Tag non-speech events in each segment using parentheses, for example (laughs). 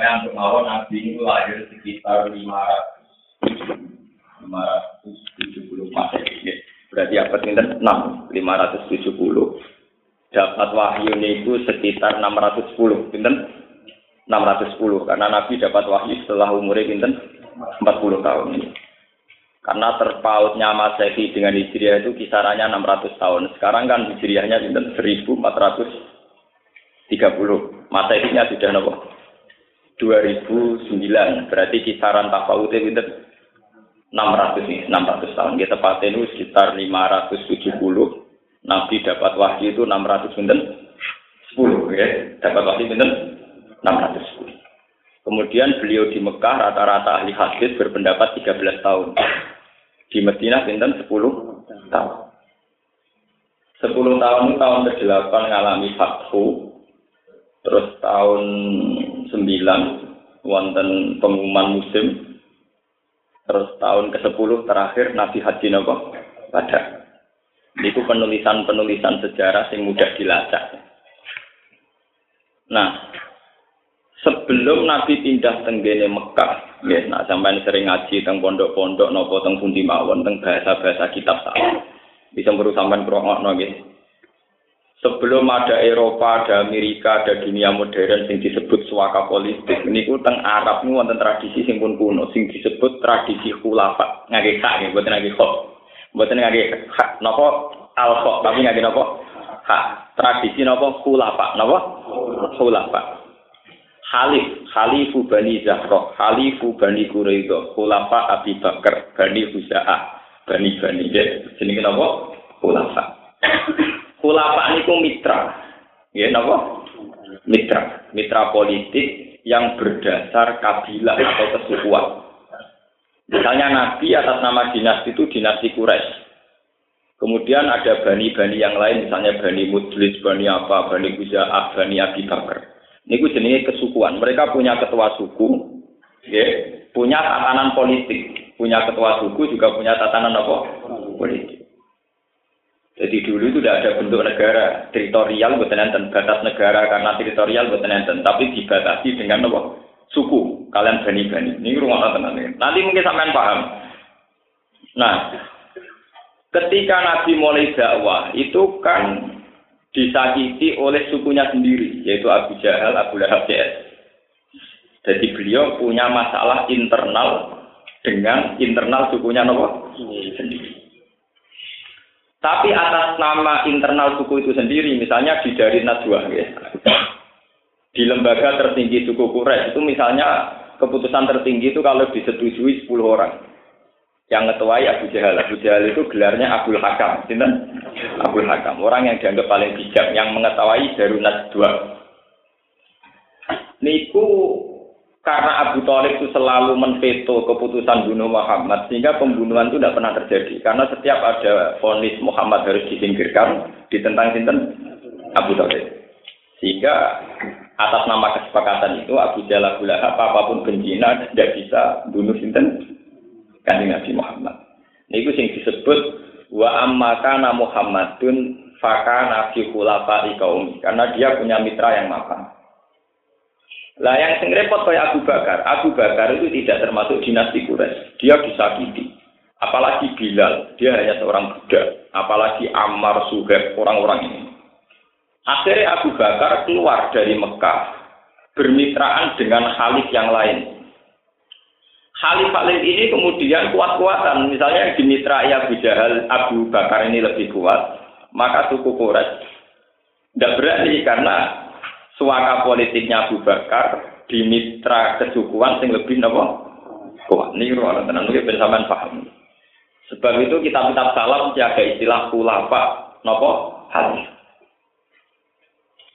Pokoknya untuk mawon Nabi itu lahir sekitar 500 570 Masehi. Berarti abad pinten 6 570. Dapat wahyu itu sekitar 610. Pinten 610 karena Nabi dapat wahyu setelah umurnya pinten 40 tahun. Karena terpautnya Masehi dengan Hijriah itu kisarannya 600 tahun. Sekarang kan Hijriahnya pinten 1430. Masehinya sudah nopo 2009. Berarti kisaran tafawutnya pinten 600 nih, 600 tahun. Kita tepatnya itu sekitar 570. Nabi dapat wahyu itu 600 pinten 10 ya. Dapat wahyu pinten 610. Kemudian beliau di Mekah rata-rata ahli hadis berpendapat 13 tahun. Di Medina pinten 10 tahun. 10 tahun itu tahun ke-8 ngalami fathu. Terus tahun 9 wonten pengumuman musim. Terus tahun ke-10 terakhir Nabi Haji Nabi pada. Itu penulisan-penulisan sejarah yang mudah dilacak. Nah, sebelum Nabi pindah tenggene Mekah, ya, nah sampai sering ngaji teng pondok-pondok nopo teng pundi mawon teng bahasa-bahasa kitab saya. Bisa meru sampean krungokno nggih. Sebelum ada Eropa, ada Amerika, ada dunia modern yang disebut suaka politik. Ini ku teng Arab ini wonten tradisi sing pun kuno, sing disebut tradisi khulafa. Ngake hak nggih, mboten ngake khok. Mboten ngake hak napa al khok, tapi ngake napa hak. Tradisi napa khulafa, napa khulafa. Khalif, Khalifu Bani Zahra, Khalifu Bani Quraidah, Khulafa Abi Bakar, Bani Huza'ah, Bani Bani. Jadi kenapa? Khulafa. Khulafa niku mitra. Ya napa? Mitra, mitra politik yang berdasar kabilah atau kesukuan. Misalnya Nabi atas nama dinasti itu dinasti Quraisy. Kemudian ada bani-bani yang lain, misalnya Bani Mudlis, Bani apa, Bani Huza'ah, Bani Abi Bakar. Ini jenis kesukuan. Mereka punya ketua suku, ya, punya tatanan politik. Punya ketua suku juga punya tatanan apa? Politik. Jadi dulu itu tidak ada bentuk negara teritorial bukan enten batas negara karena teritorial bukan enten tapi dibatasi dengan apa? Suku kalian bani-bani. Ini rumah tenang Nanti mungkin sampean paham. Nah, ketika Nabi mulai dakwah itu kan disakiti oleh sukunya sendiri, yaitu Abu Jahal, Abu Lahab, CS. Jadi beliau punya masalah internal dengan internal sukunya Nabi sendiri. Tapi atas nama internal suku itu sendiri, misalnya di dari Najwa, ya. di lembaga tertinggi suku Quraisy itu misalnya keputusan tertinggi itu kalau disetujui 10 orang yang ngetuai Abu Jahal. Abu Jahal itu gelarnya Abdul Hakam. Sinten? Abdul Hakam. Orang yang dianggap paling bijak, yang mengetahui dua. Niku karena Abu Thalib itu selalu menveto keputusan bunuh Muhammad, sehingga pembunuhan itu tidak pernah terjadi. Karena setiap ada vonis Muhammad harus disingkirkan, ditentang sinten Abu Thalib. Sehingga atas nama kesepakatan itu Abu Jahal Abu Lahab apa pun bencina tidak bisa bunuh sinten kanjeng Nabi Muhammad. Niku sing disebut wa amma kana Muhammadun fakana fi kaum karena dia punya mitra yang mapan. Lah yang sing repot kayak Abu Bakar, Abu Bakar itu tidak termasuk dinasti Quraisy. Dia disakiti. Apalagi Bilal, dia hanya seorang budak. Apalagi Ammar, Suhaib, orang-orang ini. Akhirnya Abu Bakar keluar dari Mekah, bermitraan dengan Khalif yang lain, Khalifah ini kemudian kuat-kuatan. Misalnya di mitra Abu Jahal, Abu Bakar ini lebih kuat. Maka suku Quraisy tidak berani karena suaka politiknya Abu Bakar di mitra kesukuan yang lebih nopo kuat. Ini ruang tenang mungkin bersamaan paham. Sebab itu kitab-kitab salam jaga istilah kulafa nopo hadis.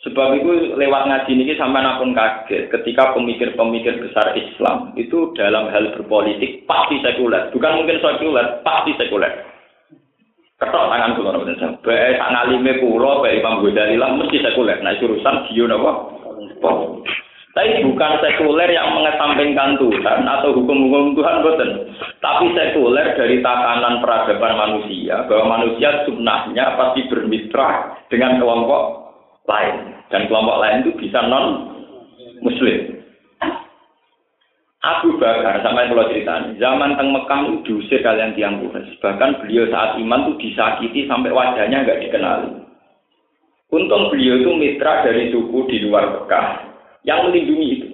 Sebab itu lewat ngaji ini sampai pun kaget ketika pemikir-pemikir besar Islam itu dalam hal berpolitik pasti sekuler, bukan mungkin sekuler, pasti sekuler. Ketok tangan kula nopo den bae sak ngalime kula bae Imam Ghazali lah mesti sekuler. Nah urusan bio napa? Tapi bukan sekuler yang mengesampingkan Tuhan atau hukum-hukum Tuhan boten. Tapi sekuler dari tatanan peradaban manusia bahwa manusia sunnahnya pasti bermitra dengan kelompok lain dan kelompok lain itu bisa non muslim Abu Bakar sama yang kalau ceritanya, zaman teng Mekah itu diusir kalian tiang Quraisy. Bahkan beliau saat iman itu disakiti sampai wajahnya nggak dikenali. Untung beliau itu mitra dari suku di luar Mekah yang melindungi itu.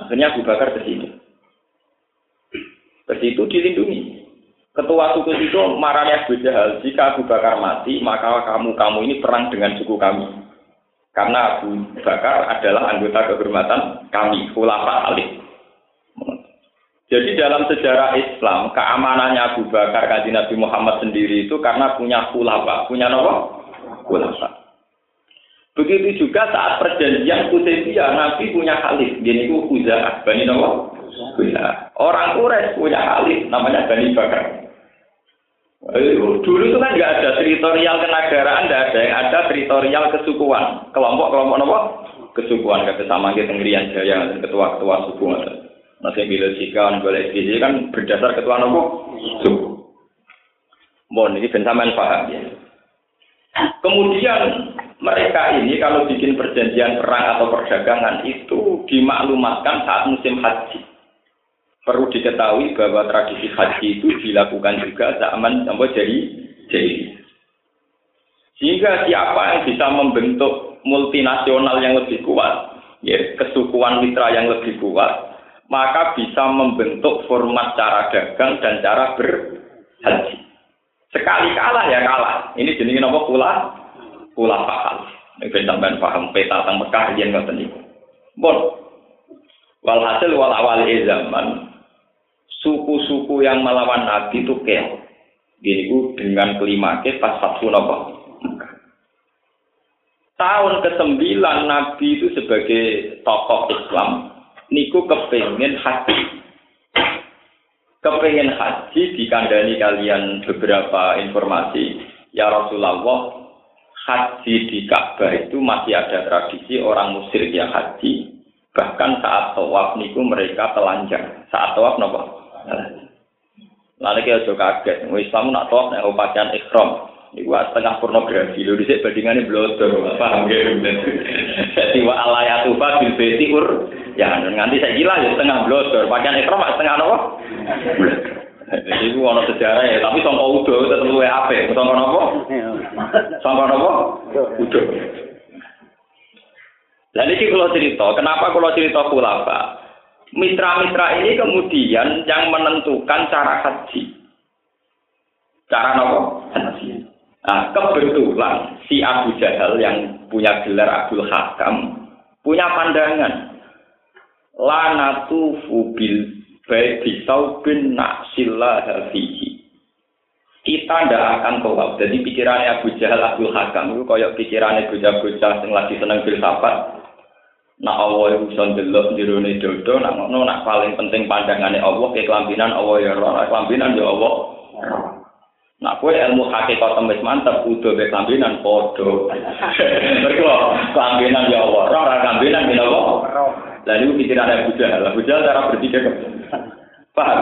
Akhirnya Abu Bakar ke sini. Ke situ dilindungi. Ketua suku itu marahnya Abu Jahal, jika Abu Bakar mati, maka kamu-kamu ini perang dengan suku kami. Karena Abu Bakar adalah anggota kehormatan kami, Khulafa Alif. Jadi dalam sejarah Islam, keamanannya Abu Bakar kaji Nabi Muhammad sendiri itu karena punya khulafa. Punya apa? Khulafa. Begitu juga saat perjanjian Hudaybiyah, Nabi punya khalif. Gini itu Huza'ah. Bani apa? Orang Quraisy punya khalif, namanya Bani Bakar. Dulu itu kan nggak ada teritorial kenegaraan, nggak ada yang ada teritorial kesukuan. Kelompok-kelompok apa? Kesukuan, kata sama kita ngerian jaya, ketua-ketua suku. Masih bila jika boleh SPJ kan berdasar ketua nopo suku. Mohon ini bensaman paham ya. Kemudian mereka ini kalau bikin perjanjian perang atau perdagangan itu dimaklumatkan saat musim haji. Perlu diketahui bahwa tradisi haji itu dilakukan juga zaman sampai jadi jadi. Sehingga siapa yang bisa membentuk multinasional yang lebih kuat, ya kesukuan mitra yang lebih kuat, maka bisa membentuk format cara dagang dan cara berhaji. Sekali kalah ya kalah. Ini jenis apa pula? Pula paham. Ini sampean paham peta tentang Mekah yang nggak niku. Bon. Walhasil wal awal zaman suku-suku yang melawan Nabi itu keok. Gini dengan kelima ke pas fatwa apa? Tahun ke-9 Nabi itu sebagai tokoh Islam niku kepengen haji. Kepengen haji dikandani kalian beberapa informasi. Ya Rasulullah, haji di Ka'bah itu masih ada tradisi orang musyrik yang haji. Bahkan saat tawaf niku mereka telanjang. Saat tawaf nopo? Lalu kita juga kaget. Islam nak tawaf nek pakaian ikhram. Iku setengah pornografi lho dhisik bandingane blodor. Paham ya? Jadi wa alayatu fa bil ur ya nganti saya gila ya setengah blodor. Pakaian ikram setengah apa? Jadi itu ono sejarah ya, tapi sangka udo tetep luwe apik. Sangka napa? Sangka napa? Udo. Lalu ini kalau cerita, kenapa kalau cerita kulaba? Mitra-mitra ini kemudian yang menentukan cara haji. Cara nopo? Haji. Nah, kebetulan si Abu Jahal yang punya gelar Abdul Hakam punya pandangan. Lanatu fubil baik bisau bin naksilah hafihi. Kita tidak akan tawaf. Jadi pikirannya Abu Jahal Abdul Hakam itu kayak pikirannya bocah-bocah yang lagi seneng filsafat. Nak Allah itu bisa delok jerone dodo, nak ngono nak paling penting pandangannya Allah ke kelambinan Allah ya roh, kelambinan ya Allah. Nah, kue ilmu hakikat temis mantep, udah be kambinan podo. (laughs) Mereka kambinan ya Allah, roh kambinan ya Allah. Lalu pikiran Abu Jahal, Abu Jahal cara berpikir paham.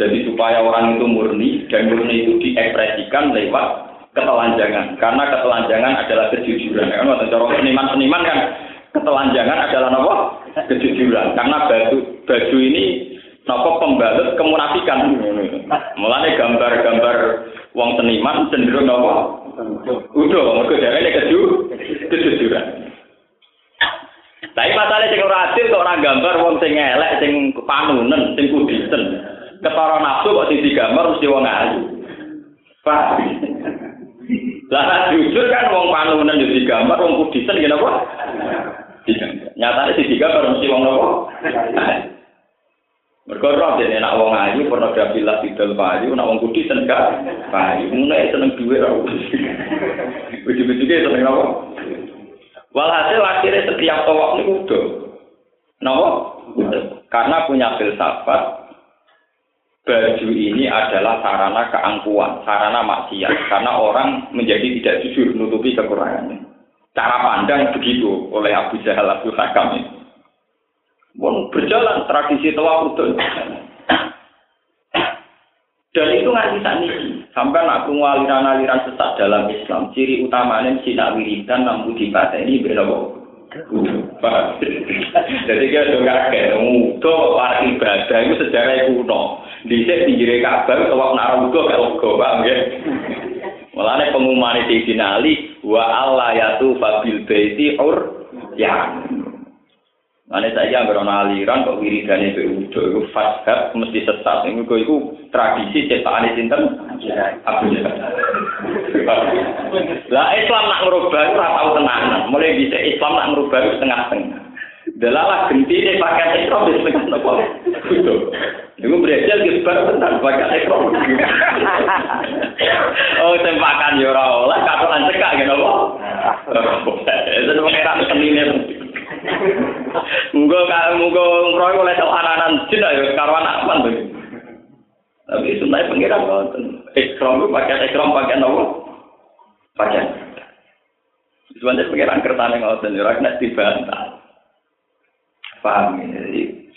Jadi supaya orang itu murni dan murni itu diekspresikan lewat ketelanjangan. Karena ketelanjangan adalah kejujuran. Kan cara seniman-seniman kan ketelanjangan adalah apa? Kejujuran. Karena baju baju ini Nopo pembalut kemunafikan. Mulane gambar-gambar wong seniman cenderung nopo? Udah, mergo ini keju, kejujuran. Tapi masalah sing ora adil kok ora gambar wong sing elek, sing panunen, sing kudisen. Ketara nafsu kok sing digambar mesti wong ayu. Pak. Lah jujur kan wong panunen yo digambar, wong kudisen ngene apa? Nyatane sing digambar mesti wong nopo? Mereka roh jadi nak wong ayu pornografi lah tidak payu, nak wong kudi seneng payu, mulai seneng duit roh. Begitu juga seneng apa? Walhasil akhirnya setiap tawak ini udah, nopo, karena punya filsafat baju ini adalah sarana keangkuhan, sarana maksiat, karena orang menjadi tidak jujur menutupi kekurangannya. Cara pandang begitu oleh Abu Jahal Abu Hakam ini. Pun berjalan tradisi tawaf Dan itu nggak bisa nih. Sampai aku aliran-aliran sesat dalam Islam. Ciri utamanya tidak wiridan namun ini beda Jadi kita juga kaget, muda para ibadah itu sejarah kuno. Di sini pinggirnya kabar, kalau nak rugo logo, paham ya? Mulanya pengumuman di finali, wa Allah yatu fabil baiti ur ya. Mana saya berona aliran kok wiridane be udo iku fashab mesti sesat. Iku iku tradisi cetakan sinten? Abu Lah Islam nak ngerubah ora tau tenanan. Mulai bisa Islam nak ngerubah setengah-setengah. Delalah gentine pakai Islam di setengah nopo. Udo. Iku berarti gesbar tenan pakai Islam. oh tempakan yo ora oleh cekak gitu kok. Itu pengeran senine. Muga muga ngroy oleh sawaranan jin ayo karo anak apa to. Tapi sunai pengiran ngoten. Ikram ku pakai ikram pakai nopo? Pakai. Sebenarnya pengiran kertane ngoten ora kena dibantah. Paham ini.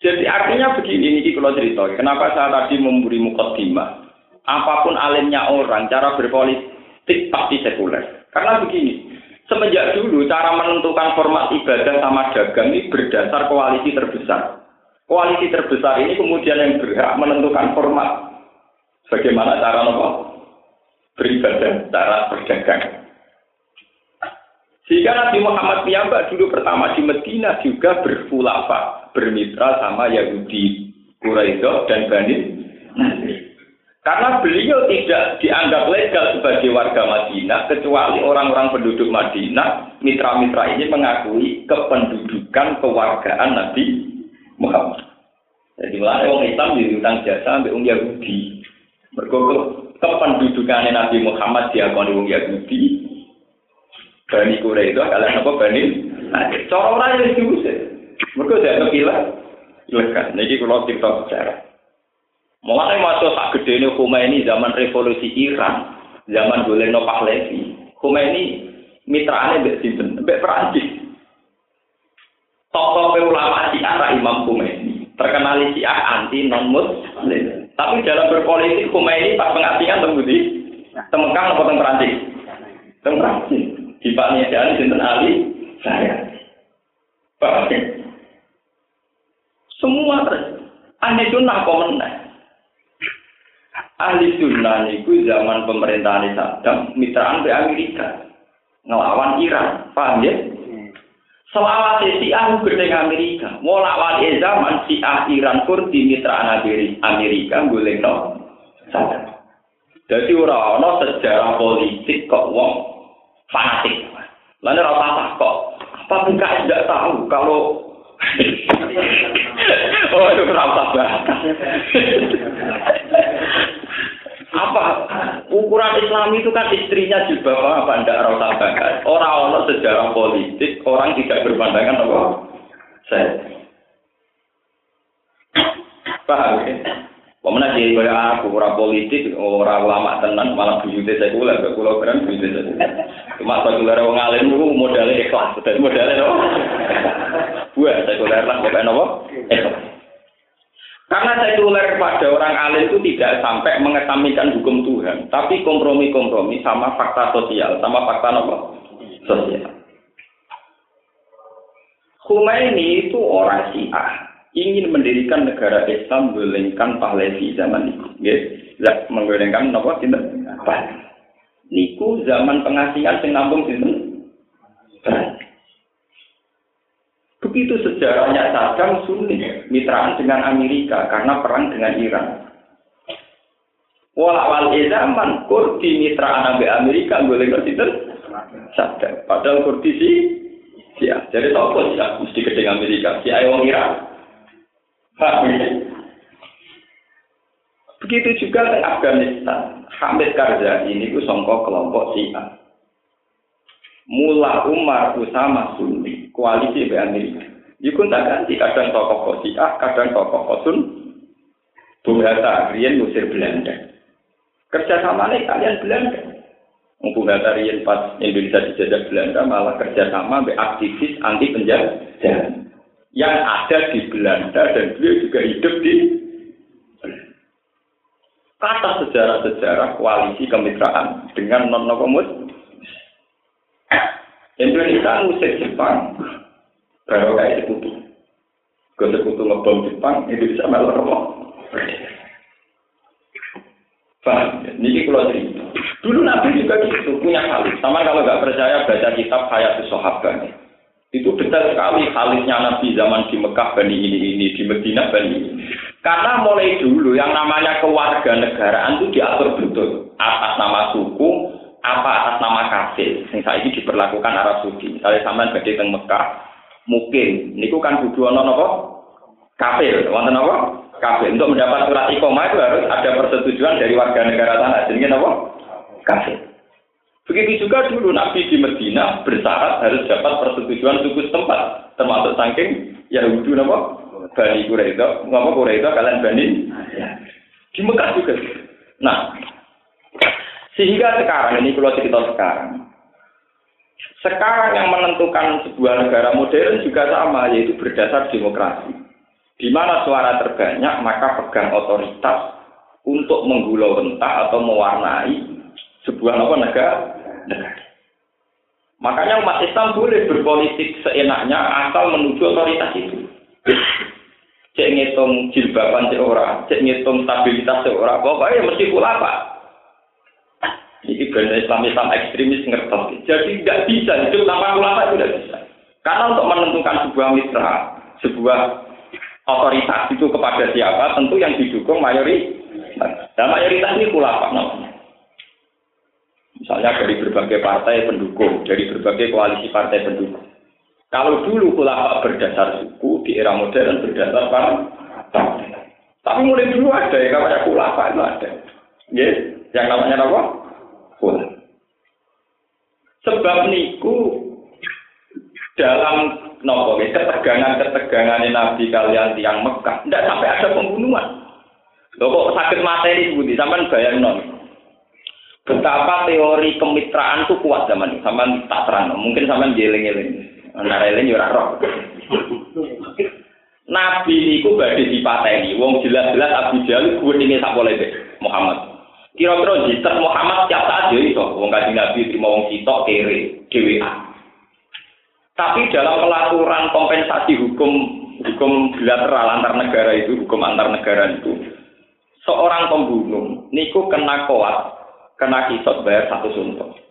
Jadi artinya begini ini kalau cerita. Kenapa saya tadi memberi mukaddimah? Apa pun alimnya orang, cara berpolitik pasti sekuler. Karena begini, Semenjak dulu cara menentukan format ibadah sama dagang ini berdasar koalisi terbesar. Koalisi terbesar ini kemudian yang berhak menentukan format bagaimana cara nopo beribadah, cara berdagang. Sehingga Nabi Muhammad piyambak dulu pertama di Medina juga berfulafa, bermitra sama Yahudi, Quraisy dan Bani Nadir. Karena beliau tidak dianggap legal sebagai warga Madinah, kecuali orang-orang penduduk Madinah, mitra-mitra ini mengakui kependudukan kewargaan Nabi Muhammad. Jadi mulai orang Islam diutang jasa sampai orang Yahudi. Mereka kependudukan Nabi Muhammad diakoni orang Yahudi. Bani Quraisy itu kalian apa Bani? Nah, cara orang yang diusir. Mereka tidak kepilah. Ilegal. Jadi kalau kita bicara. Mulai masuk sak gede ini Khomeini zaman revolusi Iran, zaman Goleno Pahlavi. Khomeini mitranya mbek sinten, mbek Perancis. Tokoh ulama Syiah Imam Khomeini, terkenal Syiah anti non muslim. Tapi dalam berpolitik Khomeini pas pengasingan temu di Temekang atau teng Perancis? Teng Perancis. Di Pak Niajan sinten Ali saya. Pak Semua terus. Aneh sunnah komentar. Ahli sunnah niku zaman pemerintahan Saddam mitraan ke Amerika. Ngelawan Iran paham ya? Selama si ah gede Amerika. Mau lawan zaman si ah Iran pun di mitraan Amerika boleh no Saddam jadi orang-orang sejarah politik kok wong fanatik. Lalu rata kok apa tidak tahu kalau oh itu kenapa? Apa? Ukuran Islam itu kan istrinya juga apa? Ndak rasa bakat orang-orang sejarah politik orang tidak berpandangan apa? Saya. Paham ya? Pemenang jadi kayak aku orang politik, orang lama tenan, malah bujute sekuler, ke pulau keren bujute sekuler. Cuma sekuler orang alim itu modalnya ikhlas, dan modalnya apa? Buat sekuler lah, apa? Ikhlas. Karena sekuler kepada orang alim itu tidak sampai mengesampingkan hukum Tuhan, tapi kompromi-kompromi sama fakta sosial, sama fakta apa? Sosial. Khomeini itu orang Syiah, ingin mendirikan negara Islam menggolengkan Pahlavi zaman itu. Lah menggolengkan napa sinten? Niku zaman pengasihan sing nampung sinten? Begitu sejarahnya Saddam Sunni, mitraan dengan Amerika karena perang dengan Iran. Walawal zaman Kurdi mitraan dengan Amerika golek sinten? Saddam. Padahal Kurdi sih Ya, jadi tau sih mesti gede Amerika. Si Iran. Begitu juga di Afghanistan. Hamid Karzai ini ku songkok kelompok Syiah. Mula Umar Usama Sunni, koalisi di Amerika. Iku tak ganti kadang tokoh Syiah, kadang tokoh Sun. Bung Hatta, Rian musir Belanda. Kerja sama nih kalian Belanda. Bung Hatta Rian pas Indonesia dijajah Belanda malah kerja sama aktivis anti penjajah yang ada di Belanda dan beliau juga hidup di kata sejarah-sejarah koalisi kemitraan dengan non nokomus Indonesia musik Jepang Baru kayak sekutu. Gue sekutu ngebom Jepang, Indonesia malah apa? Paham? Ini kalau cerita. Dulu Nabi juga gitu, punya kali. Sama kalau nggak percaya baca kitab Hayat Sahabat. Itu detail sekali halisnya Nabi zaman di Mekah Bani ini ini, di Medina Bani ini. Karena mulai dulu yang namanya kewarganegaraan itu diatur betul atas nama suku, apa atas nama kafir. Saat ini diperlakukan Arab Saudi. Misalnya sampean badhe teng Mekah, mungkin niku kan kudu ana napa? Kafir. Wonten apa? Kafir. Untuk mendapat surat iqomah itu harus ada persetujuan dari warga negara tanah. Jadi apa? Kafir. Begitu juga dulu Nabi di Medina bersyarat harus dapat persetujuan suku setempat, termasuk saking Yahudi apa? Bani Quraisy. Ngapa Quraisy kalian Bani? Di Mekah juga. Nah, sehingga sekarang ini kalau cerita sekarang, sekarang yang menentukan sebuah negara modern juga sama, yaitu berdasar demokrasi. Di mana suara terbanyak, maka pegang otoritas untuk menggulau rentah atau mewarnai sebuah apa negara negara. Makanya umat Islam boleh berpolitik seenaknya asal menuju otoritas itu. Cek ngitung jilbaban cek ora, cek ngitung stabilitas cek ora, pokoknya mesti pula apa? Ini benar Islam Islam ekstremis ngerti. Jadi tidak bisa hidup tanpa ulama itu tidak bisa. Karena untuk menentukan sebuah mitra, sebuah otoritas itu kepada siapa, tentu yang didukung mayoritas. Dan mayoritas ini ulama namanya. Misalnya dari berbagai partai pendukung, dari berbagai koalisi partai pendukung. Kalau dulu ulama berdasar suku, di era modern berdasar partai. Tapi mulai dulu ada ya, namanya ulama itu ada. Ya, yang namanya apa? Ulama. Sebab niku dalam nopo ketegangan-ketegangan Nabi kalian yang Mekah, tidak sampai ada pembunuhan. Loh kok sakit mata ini budi, sampai bayang non. Betapa teori kemitraan itu kuat zaman itu. Sama tak terang. Mungkin sama jeling-jeling. Nareling ya roh. Nabi niku badhe dipateni. Wong jelas-jelas Abu Jahal gue ini sak Muhammad. Kira-kira jitet Muhammad tiap saat ya iso. Wong kaji Nabi terima wong sitok kere DWA. Tapi dalam pelaturan kompensasi hukum hukum bilateral antar negara itu, hukum antar negara itu, seorang pembunuh niku kena koat kena kisot bayar satu suntuk.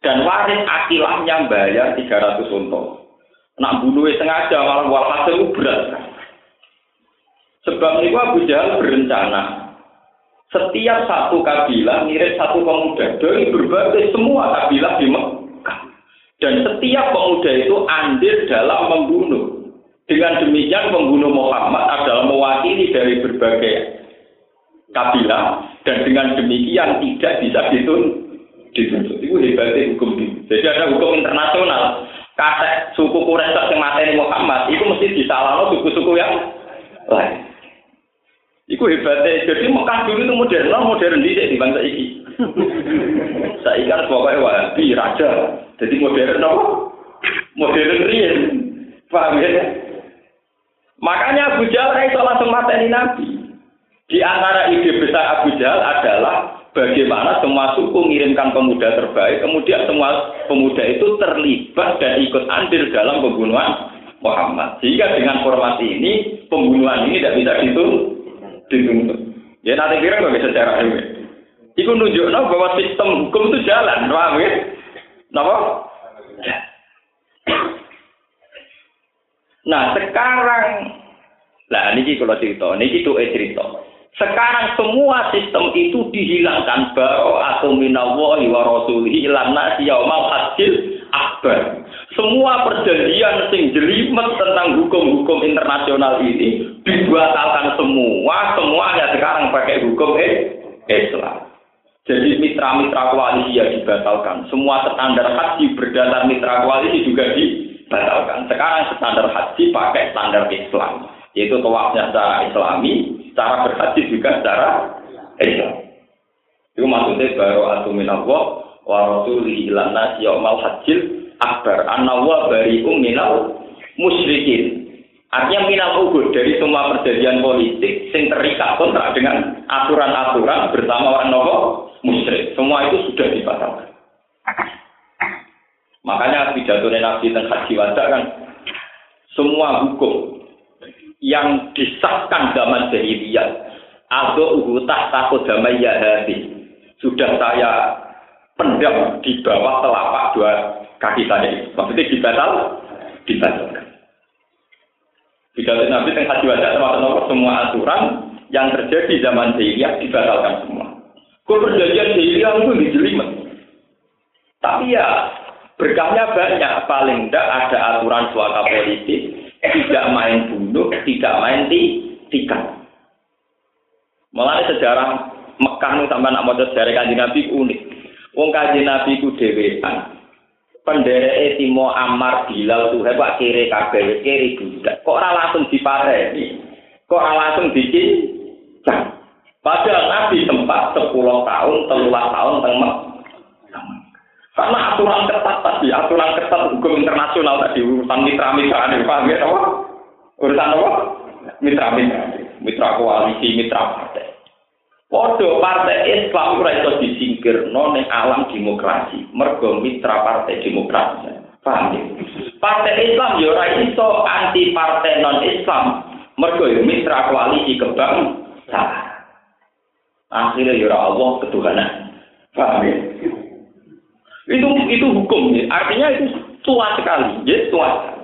Dan waris akilahnya bayar 300 suntuk. Nak bunuh sengaja malah walhasil berat. Sebab itu Abu Jahal berencana setiap satu kabilah mirip satu pemuda dari berbagai semua kabilah di Mekah. Dan setiap pemuda itu andil dalam membunuh. Dengan demikian pembunuh Muhammad adalah mewakili dari berbagai kabilah dan dengan demikian tidak bisa dituntut. Dituntut itu hebatnya hukum ini. Jadi ada hukum internasional. Kata suku Quraisy yang materi Muhammad itu mesti disalahkan suku-suku yang lain. Iku hebatnya. Jadi Mekah dulu itu modern, modern di bangsa iki. (laughs) Saya kan pokoknya wahabi raja. Jadi modern apa? Modern rian. Paham ya? Makanya Abu Jahal itu langsung materi Nabi. Di antara ide besar Abu Jahal adalah bagaimana semua suku mengirimkan pemuda terbaik, kemudian semua pemuda itu terlibat dan ikut andil dalam pembunuhan Muhammad. Sehingga dengan formasi ini, pembunuhan ini tidak bisa dituntut. Ya nanti kira nggak bisa secara ini. Itu nunjukno bahwa sistem hukum itu jalan, paham ya? Nah sekarang, nah ini kalau cerita, ini itu cerita. Sekarang semua sistem itu dihilangkan baro atau minallahi wa rasulihi ilan nasi yaumal hasil akbar. Semua perjanjian sing jelimet tentang hukum-hukum internasional ini dibatalkan semua, semuanya sekarang pakai hukum Islam. Jadi mitra-mitra koalisi ya dibatalkan. Semua standar haji berdasar mitra koalisi juga dibatalkan. Sekarang standar haji pakai standar Islam, yaitu tawafnya secara Islami, cara berhaji juga secara Islam. Itu maksudnya baru atu minallah wa rasulihi ilan nasi yaumal hajil akbar anna wa bari'um minal musyrikin. Artinya minal ugur dari semua perjanjian politik sing terikat kontrak dengan aturan-aturan bersama orang nopo musyrik. Semua itu sudah dibatalkan. Makanya pidatonya Nabi tentang haji wajah kan semua hukum yang disahkan zaman jahiliyah atau uhutah takut damai hati sudah saya pendam di bawah telapak dua kaki saya maksudnya dibatal dibatalkan Pidato Nabi yang haji wajah sama semua aturan yang terjadi zaman jahiliyah dibatalkan semua. Kau perjanjian jahiliyah itu dijelimet. Tapi ya berkahnya banyak. Paling tidak ada aturan suaka politik, tidak main bunuh, tidak main tikar. Mulai sejarah Mekah itu sampai nak mau sejarah Nabi unik. Wong kaji Nabi ku dewean pendereke Timo Amar Bilal tuh hebat kiri kabeh kiri budak. Kok ora langsung dipareni? Kok ora langsung dicincang? Padahal Nabi sempat 10 tahun, 13 tahun teng Karena aturan ketat tadi, aturan ketat hukum internasional tadi urusan mitra-mitra ini, paham ya? Urusan apa? Mitra-mitra, mitra koalisi, mitra partai. Podo partai Islam ora iso disingkirno ning alam demokrasi. Mergo mitra partai demokrasi. Paham ya? Partai Islam ya ora iso anti partai non Islam. Mergo ya mitra koalisi kebangsaan. Akhirnya ya Allah ketuhanan. Paham ya? Itu itu hukum ya. Artinya itu tua sekali, ya tua.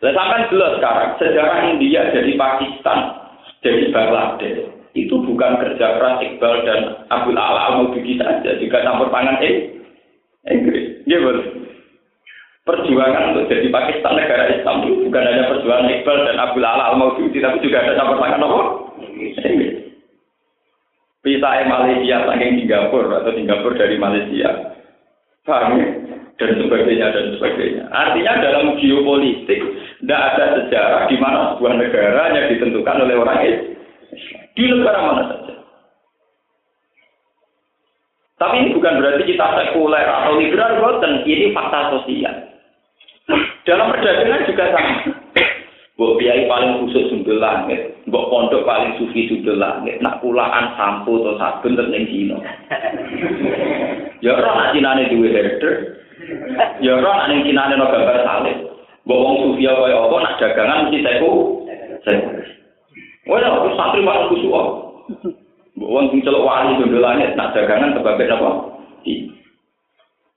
Dan sampai jelas sekarang. Sejarah India jadi Pakistan, jadi Bangladesh. Itu bukan kerja keras Iqbal dan Abdul Ala mau bikin saja. Juga campur tangan eh Inggris. Ya betul perjuangan untuk jadi Pakistan negara Islam itu bukan hanya perjuangan Iqbal dan Abdul Ala al Maududi tapi juga ada campur tangan apa? Inggris. Pisah Malaysia saking Singapura atau Singapura dari Malaysia. Paham ya? Dan sebagainya dan sebagainya. Artinya dalam geopolitik tidak ada sejarah di mana sebuah negara yang ditentukan oleh orang Islam di negara mana saja. Tapi ini bukan berarti kita sekuler atau liberal, bukan. Ini fakta sosial. Dalam perdagangan juga sama. Mbok biayai paling khusus sundel langit, mbok pondok paling sufi sundel langit, nak pulaan sampo atau sabun ning dino. Ya ora nak cinane duwe herder. Ya ora nak ning cinane no gambar salib. Mbok wong sufi kaya apa nak dagangan mesti. Seku. Wah, aku santri malah kusuk. Wong sing celok wali dondolane nak dagangan sebagai apa?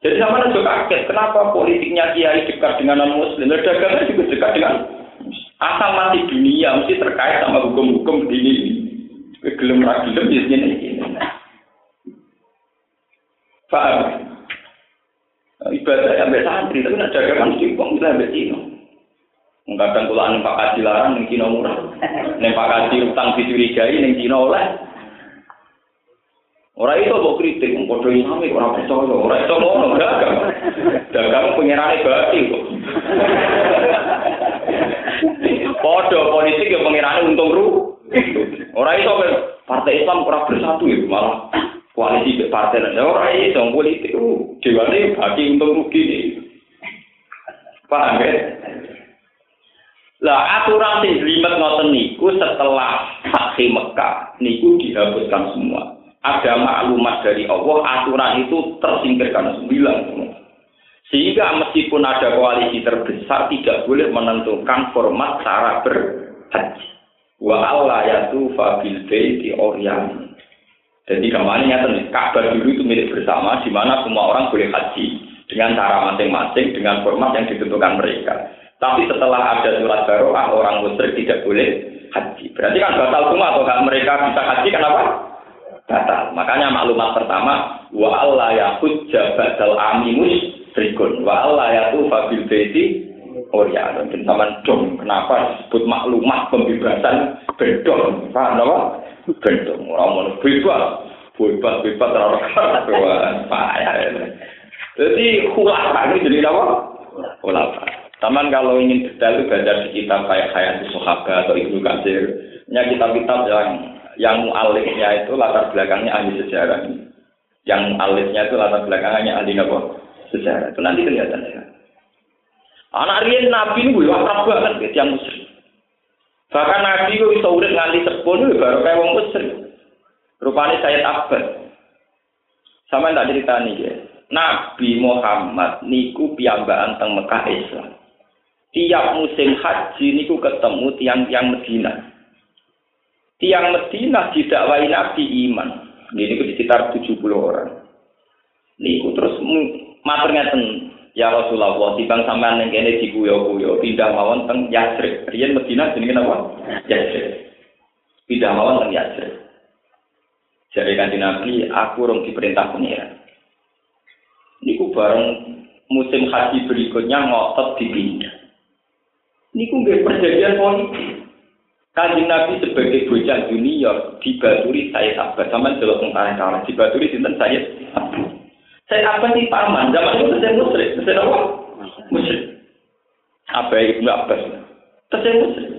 Jadi sama juga kaget, kenapa politiknya kiai dekat dengan non muslim, dagangan juga dekat dengan asal mati dunia mesti terkait sama hukum-hukum ini. Gelem ra gelem ya ini. Paham? Ibadah sampai santri, tapi nak dagangan mesti uang kita sampai sini. Kadang kula ning Pak Kaji larang ning Cina murah. Ning Pak Kaji utang dicurigai ning Cina oleh. Ora itu kok kritik wong padha imame ora percaya, ora iso ngono dagang. Dagang pengirane berarti kok. Padha politik ya pengirane untung ru. Ora iso partai Islam ora bersatu ya malah koalisi ke partai lain. Ora iso politik dewane bagi untung rugi nih. Paham ya? Lah aturan sing limet ngoten niku setelah Fatih Mekah niku dihapuskan semua. Ada maklumat dari Allah, aturan itu tersingkirkan sembilan semua. Sehingga meskipun ada koalisi terbesar tidak boleh menentukan format cara berhaji. Wa Allah yatu fabil di Oriyan. Jadi gambarnya nyata Ka'bah dulu itu milik bersama, di mana semua orang boleh haji dengan cara masing-masing, dengan format yang ditentukan mereka. Tapi setelah ada surat baroah orang musyrik tidak boleh haji. Berarti kan batal semua atau hak mereka bisa haji kenapa? Batal. Makanya maklumat pertama wa Allah ya hujja musyrikun wa Allah ya tufa bil baiti Orya dan sama dong. Kenapa disebut maklumat pembebasan bedong? Paham apa? Bedong. Orang mau bebas, bebas bebas terlalu payah. Jadi khulafah ini jadi apa? Khulafah. Taman kalau ingin detail itu baca di kitab kayak Hayat Sohaba atau Ibnu Katsir. Ya kitab-kitab yang yang mu'alifnya itu latar belakangnya ahli sejarah. Yang alifnya itu latar belakangnya ahli apa? Sejarah. Itu nanti kelihatan ya. Anak Rian Nabi ini gue akrab banget yang muslim. Bahkan Nabi itu bisa urut nganti sepuluh baru kayak wong muslim. Rupanya saya Abbas. Sama tak cerita nih ya. Nabi Muhammad niku piyambakan teng Mekah Islam. tiap musim haji niku ketemu tiang-tiang Medina. Tiang Medina didakwai Nabi iman. Ini ku sekitar 70 orang. Niku terus matur ngeten, ya Rasulullah, timbang sampean ning kene diguyo-guyo, pindah mawon teng Yasrib. Riyen Medina jenenge apa? Yasrib. Pindah mawon teng Yasrib. Jadi kanji Nabi, aku rong diperintah pengiran. Niku bareng musim haji berikutnya ngotot dipindah. Niku nggak perjanjian politik. Kanjeng Nabi sebagai bocah junior dibaturi saya sabar sama jelok tentara kalah dibaturi sinten saya saya apa sih paman zaman itu saya musrik saya apa musrik apa ibnu Abbas saya musrik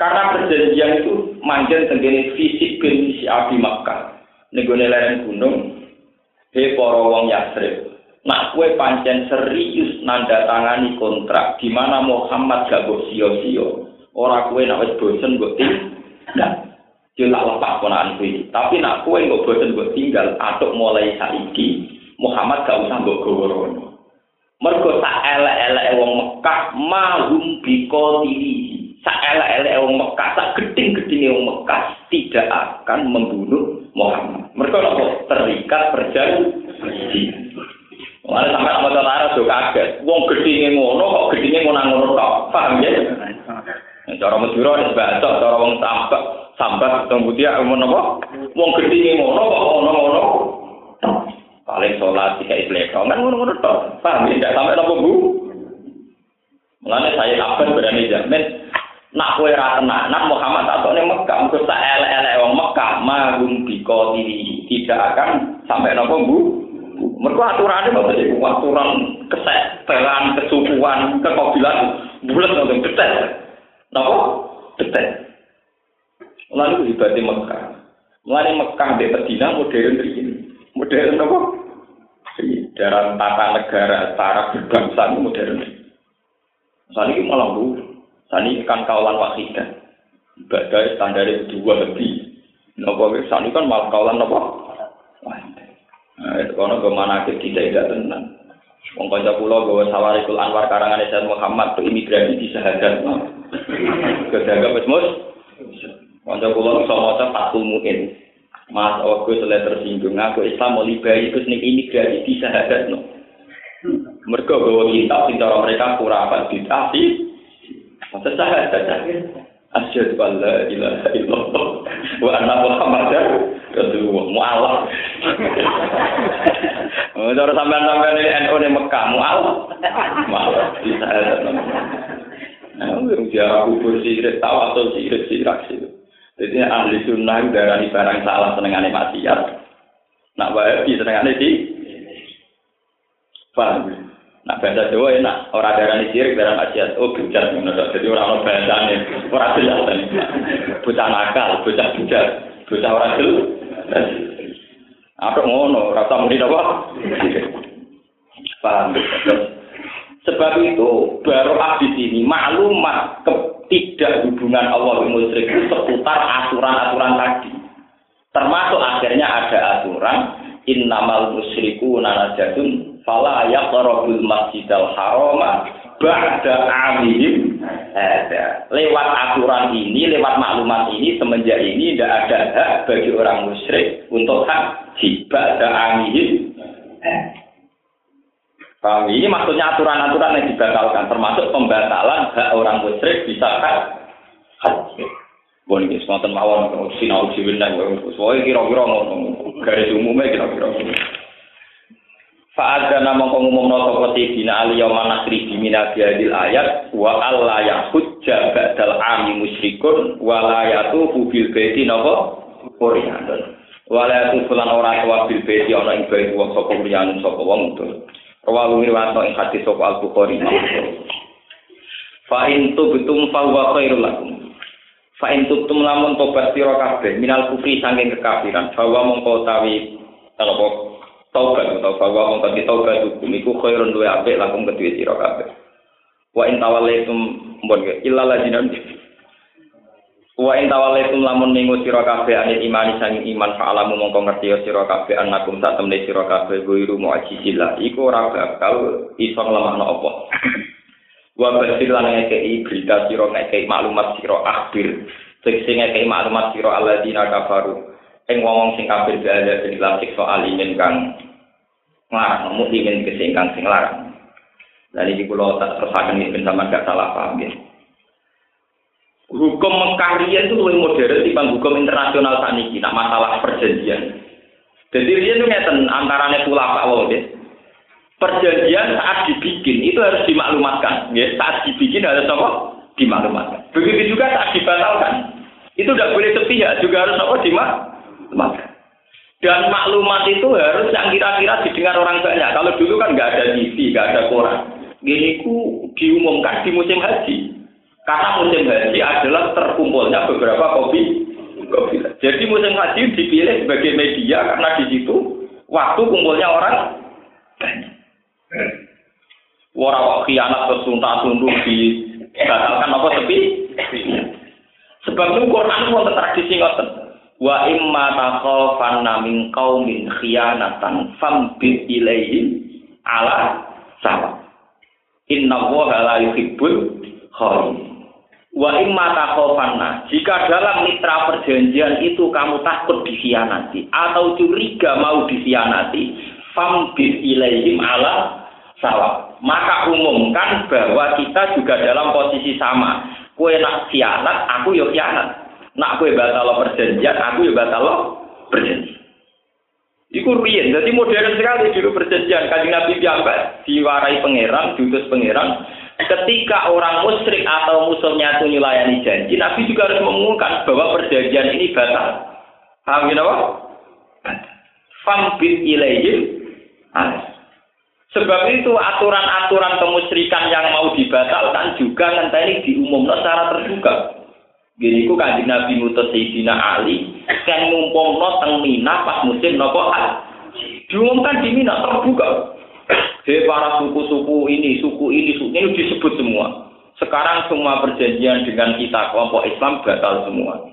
karena perjanjian itu manjen tenggene fisik bin si Abi Makkah negone lereng gunung he para wong Yasrib Nak kue pancen serius nanda tangani kontrak di mana Muhammad gak mbok sio-sio. Ora kue nak bosen mbok tinggal. Lak lepas ponakan kuwi. Tapi nak kue mbok bosen mbok tinggal atuk mulai saiki Muhammad gak usah mbok gowo Mergo sak elek-elek wong Mekah mahum biko diri. Sak elek-elek wong Mekah, sak geding-gedinge wong Mekah tidak akan membunuh Muhammad. Mergo terikat perjanjian. Mana sampai sama tentara tuh kaget. Wong gedinge ngono kok gedinge ngono-ngono tok. Paham ya? Cara Madura wis baca, cara wong tambak, sambat ketemu dia umum apa? Wong gedinge ngono kok ngono-ngono. Paling sholat tiga islek, kan ngono-ngono tok. Paham? Tidak sampai nopo bu. Mulane saya kapan berani jamin nak kowe ra tenanan Muhammad atau ning Mekah engko tak elek-elek wong Mekah magum biko diri tidak akan sampai nopo bu. Mereka aturannya apa sih? Aturan kesetelan, kesukuan, kekobilan, bulat untuk detail. Kenapa? Detail. Lalu di Mekah. Mulai Mekah di Medina modern begini. Modern apa? Dalam tata negara, cara berbangsa modern. Saat ini malah bu, saat ini kan kawalan wakidah. Ibadah standar dua lebih. Nopo saat ini kan malah kawalan apa? Nah, itu kono ke mana ke tidak tenang. Wong kanca kula gawa Sawarikul Anwar karangan Sayyid Muhammad ke imigrasi di Sahadat. Kedaga wis mus. Kanca kula iso maca Fathul Muin. Mas aku selesai tersinggung aku Islam mau liberi terus ning imigrasi di Sahadat no. Mereka bawa kitab sing cara mereka kurang apa ditasi. Masa Sahadat asyhadu an la ilaha illallah wa anna muhammadar rasulullah mualaf oh cara sampean-sampean ini NU di Mekah mualaf mualaf bisa ada Nah, kubur. Jadi ahli sunnah darah barang salah senengannya maksiat. Nak wahabi senengannya di paham. Nak bahasa Jawa enak, orang darah ini sirik, darah maksiat. Oh, bujat, jadi orang-orang bahasa ini, orang jelas. Bocah nakal, bocah bujat, bocah orang jelas. Apa ngono, rasa muni apa? Paham. Sebab itu, baru di sini, maklumat tidak hubungan Allah dengan musyrik itu seputar aturan-aturan tadi. Termasuk akhirnya ada aturan, innamal musyriku nanajatun fala yaqrabul masjidal harama ba'da amihim ada. Lewat aturan ini, lewat maklumat ini, semenjak ini tidak ada hak bagi orang musyrik untuk hak ba'da amihim. Paham? Ini maksudnya aturan-aturan yang dibatalkan, termasuk pembatalan hak orang musyrik bisa haji. Bon iki wonten mawon sinau jiwen nang kira-kira ngono. Garis umumnya kira-kira. Fa'ad dan nama pengumum no sapa dina ali yauma nasri di minadil ayat wa alla yahujja ba'dal ami musyrikun wa la yatufu bil baiti napa Qur'an. Wa la yatufu lan ora wa bil baiti ana ing baiti wong sapa Qur'an sapa wong itu. Rawahu riwayat ing hadis sapa Al-Bukhari. Fa in tubtum fa huwa khairul lakum. Fa in tubtum lamun tobat sira kabeh minal kufri saking kekafiran bahwa mongko tawi kalau taubat atau bahwa wong kang taubat hukum iku khairun luwe apik lakum kedue sira kabeh wa in tawallaitum mbon illa lajinan wa in tawallaitum lamun ningu sira kabeh anil iman sang iman fa alamu mongko ngerti sira kabeh annakum sak temne sira kabeh guiru mu'jizillah iku ora bakal iso nglemahno apa (coughs) Wa basir lan ngekei berita sira ngekei maklumat sira akhir. Sing ngekei maklumat sira alladzina kafaru. Ing wong sing kafir berada ing dalam siksa alimin kang nglarang, mukmin kesing kang sing larang. Dan ini kalau tak terusakan ini sama gak salah paham ya. Hukum Mekah itu lebih modern dibanding hukum internasional saat ini, nak masalah perjanjian. Jadi dia itu ngeten antaranya pula Pak Wong ya. Perjanjian saat dibikin itu harus dimaklumatkan, ya. Saat dibikin harus apa? Dimaklumatkan. Begitu juga saat dibatalkan. Itu tidak boleh sepihak, juga harus apa? Dimaklumatkan. Dan maklumat itu harus yang kira-kira didengar orang banyak. Kalau dulu kan nggak ada TV, nggak ada koran. Gini ku diumumkan di musim haji. Karena musim haji adalah terkumpulnya beberapa kopi. Jadi musim haji dipilih sebagai media karena di situ waktu kumpulnya orang banyak. Orang khianat tersunta tunduk di batalkan apa tepi. Sebab itu Quran pun tradisi ngoten. Wa imma takhafanna min qaumin khianatan fambit ilaihim ala sawa. Inna la yuhibbul. Wa imma takhofanna, jika dalam mitra perjanjian itu kamu takut dikhianati atau curiga mau dikhianati, fambis ilaihim ala salah. Maka umumkan bahwa kita juga dalam posisi sama. Kue nak khianat, aku yo khianat. Nak kue batal perjanjian, aku yo batal perjanjian. Iku riyen, jadi modern sekali dulu perjanjian. Kajian Nabi Biamba diwarai pangeran, diutus pangeran, ketika orang musyrik atau musuhnya itu melayani janji, Nabi juga harus mengumumkan bahwa perjanjian ini batal. Paham ya apa? Fambit ilaihim Sebab itu aturan-aturan kemusyrikan yang mau dibatalkan juga nanti diumumkan secara terbuka. Gini ku kanjeng Nabi ngutus Sayyidina Ali kan ngumpulno teng Mina pas musim nopo Diumumkan di Mina terbuka. Hei para suku-suku ini, suku ini, suku ini disebut semua. Sekarang semua perjanjian dengan kita kelompok Islam batal semua.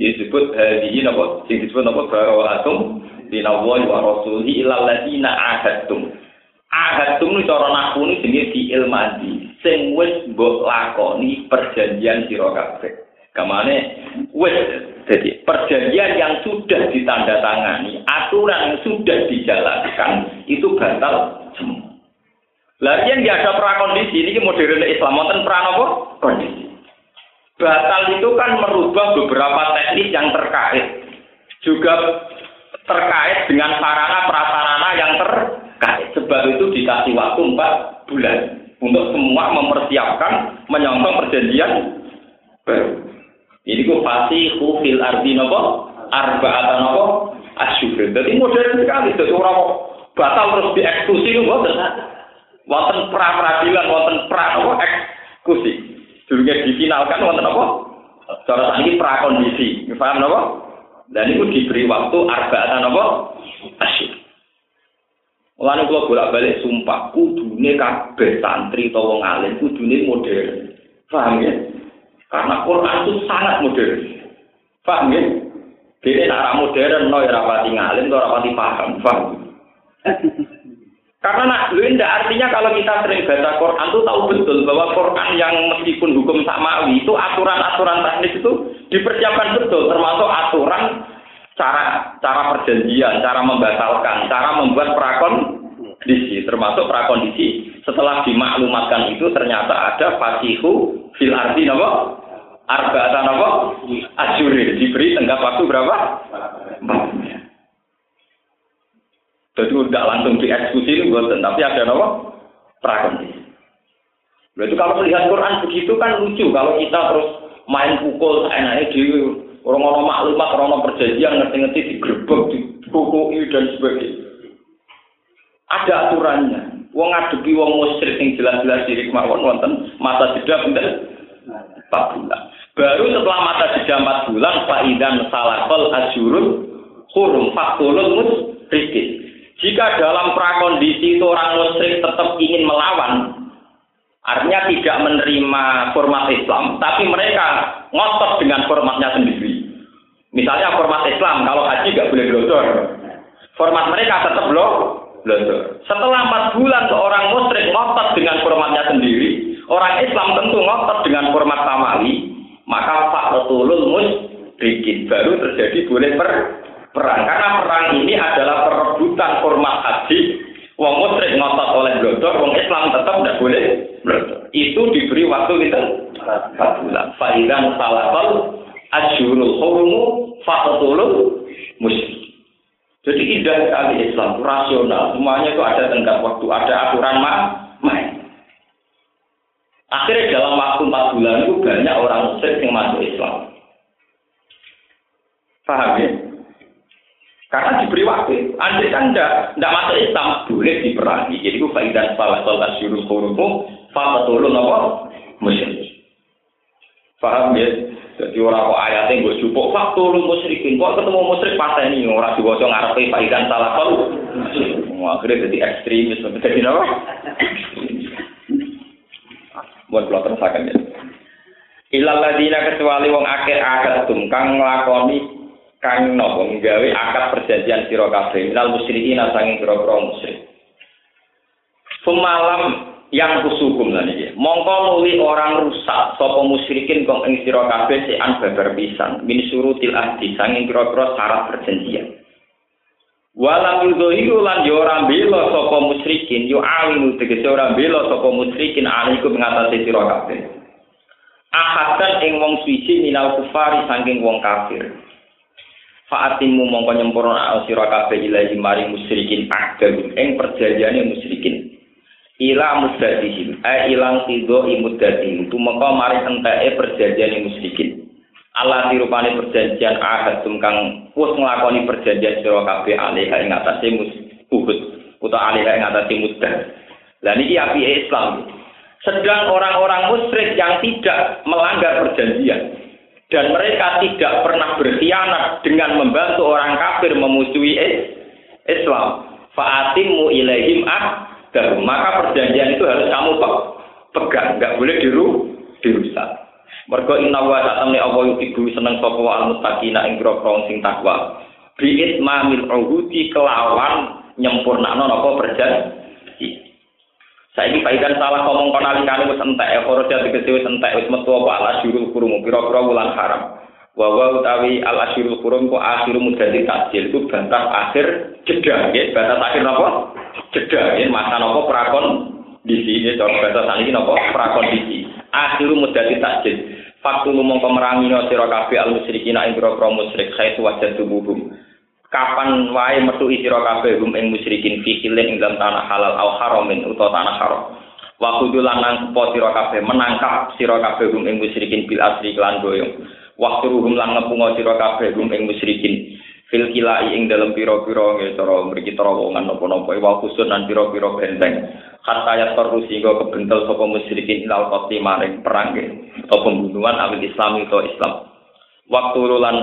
Disebut hadihi napa? Sing disebut napa barawatum dinawahi wa rasulihi ilal ladina. Ahadtum ini cara naku ini jenis di ilmadi. Sing wis lakoni perjanjian sira. Kamane wis jadi perjanjian yang sudah ditandatangani, aturan yang sudah dijalankan itu batal semua. Lalu yang ada prakondisi ini modern Islam wonten apa? Kondisi. Batal itu kan merubah beberapa teknis yang terkait. Juga terkait dengan sarana prasarana yang terkait. Sebab itu dikasih waktu 4 bulan untuk semua mempersiapkan menyongsong perjanjian. Ini ku pasti fil ardi nopo atau nopo asyur. Jadi modern sekali. Jadi orang batal terus dieksekusi itu wonten. Wonten pra peradilan, wonten pra apa eksekusi. Durunge difinalkan wonten apa? Cara ini pra kondisi. Paham napa? Dan itu diberi waktu arba'atan apa? Asyik. Lalu kalau bolak-balik sumpah, kudune kabeh santri atau wong alim, kudune modern. Paham ya? Karena Quran itu sangat modern. Paham ya? Jadi arah modern, no ya rapati ngalim, no rapati paham. Paham? Karena nak lu artinya kalau kita sering baca Quran tuh tahu betul bahwa Quran yang meskipun hukum samawi itu aturan-aturan teknis itu dipersiapkan betul termasuk aturan cara cara perjanjian, cara membatalkan, cara membuat prakondisi termasuk prakondisi setelah dimaklumatkan itu ternyata ada fasihu fil arti napa arba'atan napa ajuri diberi tenggat waktu berapa? Jadi tidak langsung dieksekusi itu tapi ada apa? Prakondisi. Berarti kalau melihat Quran begitu kan lucu kalau kita terus main pukul enaknya di orang-orang maklumat, orang-orang perjanjian ngerti-ngerti digerebek, dikukui dan sebagainya. Ada aturannya. Wong ngadepi wong musyrik yang jelas-jelas diri kemauan wonten masa jeda pinten 4 bulan. Baru setelah masa jeda 4 bulan faidan salakol asyurul hurum fakulul musrikin. Jika dalam prakondisi itu orang musyrik tetap ingin melawan, artinya tidak menerima format Islam, tapi mereka ngotot dengan formatnya sendiri. Misalnya format Islam, kalau haji nggak boleh glodor. Format mereka tetap loh. Setelah empat bulan seorang musyrik ngotot dengan formatnya sendiri, Orang Islam tentu ngotot dengan format samawi, maka Pak Retulul Musrikin baru terjadi boleh per perang. Karena perang ini adalah perebutan format haji. Wong musyrik ngotot oleh blodor, wong Islam tetap tidak boleh. Itu diberi waktu kita empat bulan. Faidan salakal asyurul hurumu fatulul musyrik. Jadi indah sekali Islam, rasional. Semuanya itu ada tenggat waktu, ada aturan main. Akhirnya dalam waktu empat bulan itu banyak orang musyrik yang masuk Islam. Paham ya? Karena diberi waktu. Andai kan tidak masuk Islam boleh diperangi. Jadi itu faidah salah salah syurul hurumu fatatulun apa? Musyrik. Paham ya? Jadi orang kok ayatnya gue jupuk faktur musyrikin. Kok ketemu musyrik pas ini orang diwaca ngarepe faidan salah kau. Akhirnya jadi ekstremis. Jadi apa? Buat kalau terusakan ya. Ilal ladina kecuali wong akhir akad kang nglakoni kang nopo nggawe akad perjanjian sira kabeh minal musyrikin sanging pira-pira musyrik. Semalam yang kusukum lan iki. Mongko nuli orang rusak sapa musyrikin kong ing sira kabeh sean babar pisan min surutil ahdi sanging pira-pira syarat perjanjian. Walam yudhiru lan yo ora bela sapa musyrikin yo awinu tegese ora bela sapa musyrikin alaikum ngatasi sira kabeh. Ahadan ing wong suci minal kufari saking wong kafir. Fa'atimu mongko nyempurna sira kabeh ilahi maring musyrikin akdam ing perjanjiane musyrikin. Ila muddatihim, eh ilang tido imuddatihim, tumeka maring enteke perjanjiane musyrikin. Allah dirupani perjanjian ahad kang wis nglakoni perjanjian sira kabeh alih ing atase Uhud utawa alih ing atase mudah. Lah niki api Islam. Sedang orang-orang musyrik yang tidak melanggar perjanjian dan mereka tidak pernah berkhianat dengan membantu orang kafir memusuhi Islam. Fa'atimu ilaihim ah maka perjanjian itu harus kamu pegang, nggak boleh diru dirusak. Mergo inna wa ta'amni Allah ibu seneng sapa wa al-muttaqina ing grogro sing takwa. Bi'it mamil uhudi kelawan nyempurnakno napa perjanji. Saiki paikan salah ngomong kon alikane wis entek, foroja tegese wis entek, wis metu apa ala syurul kurum pira-pira wulan haram. Wa wa utawi al asyurul kurum ku akhiru mudati tajil itu batas akhir jeda nggih, batas akhir napa? Jeda nggih, masa napa prakon di sini cara batas saniki napa? Prakondisi. Akhiru mudati tajil. Faktu mongko merangi no sira kabeh al musyrikin ing pira-pira musyrik khaitu wajah tubuhum. Kapan wae metu sira kabeh hum ing musyrikin fi ing dalam tanah halal au haramin utawa tanah haram. Wa kudulan nang po sira kabeh menangkap sira kabeh hum ing musyrikin bil asri klan doyong. Waktu ruhum lan ngepungo sira kabeh hum ing musyrikin fil kilai ing dalam pira-pira nggih cara mriki terowongan napa-napa wa khusun lan pira-pira benteng hatta ya terus sehingga kebentel sapa musyrikin ilal qati maring perang atau pembunuhan awil Islam itu Islam. Waktu lulan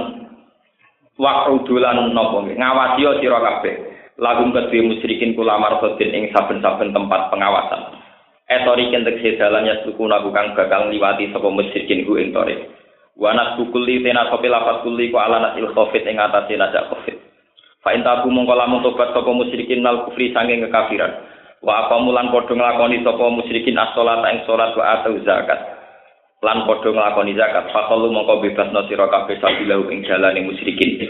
waktu dulan nopo ngawasi yo sira kabeh. Lagum musyrikin kula marsotin ing saben-saben tempat pengawasan. Etori kentek sedalan ya suku kang bakal liwati sapa musyrikin ku ing tore. Wa kuli tena sopi lapat kuli ku ala nasil covid ing atase najak covid. Fa intabu mongko tobat sapa musyrikin nal kufri sanging kekafiran. Wa apa mulan padha nglakoni sapa musyrikin as-salat ing salat wa atau zakat. Lan padha nglakoni zakat faqalu mongko bebasno sira kabeh sabilahu ing dalane musyrikin.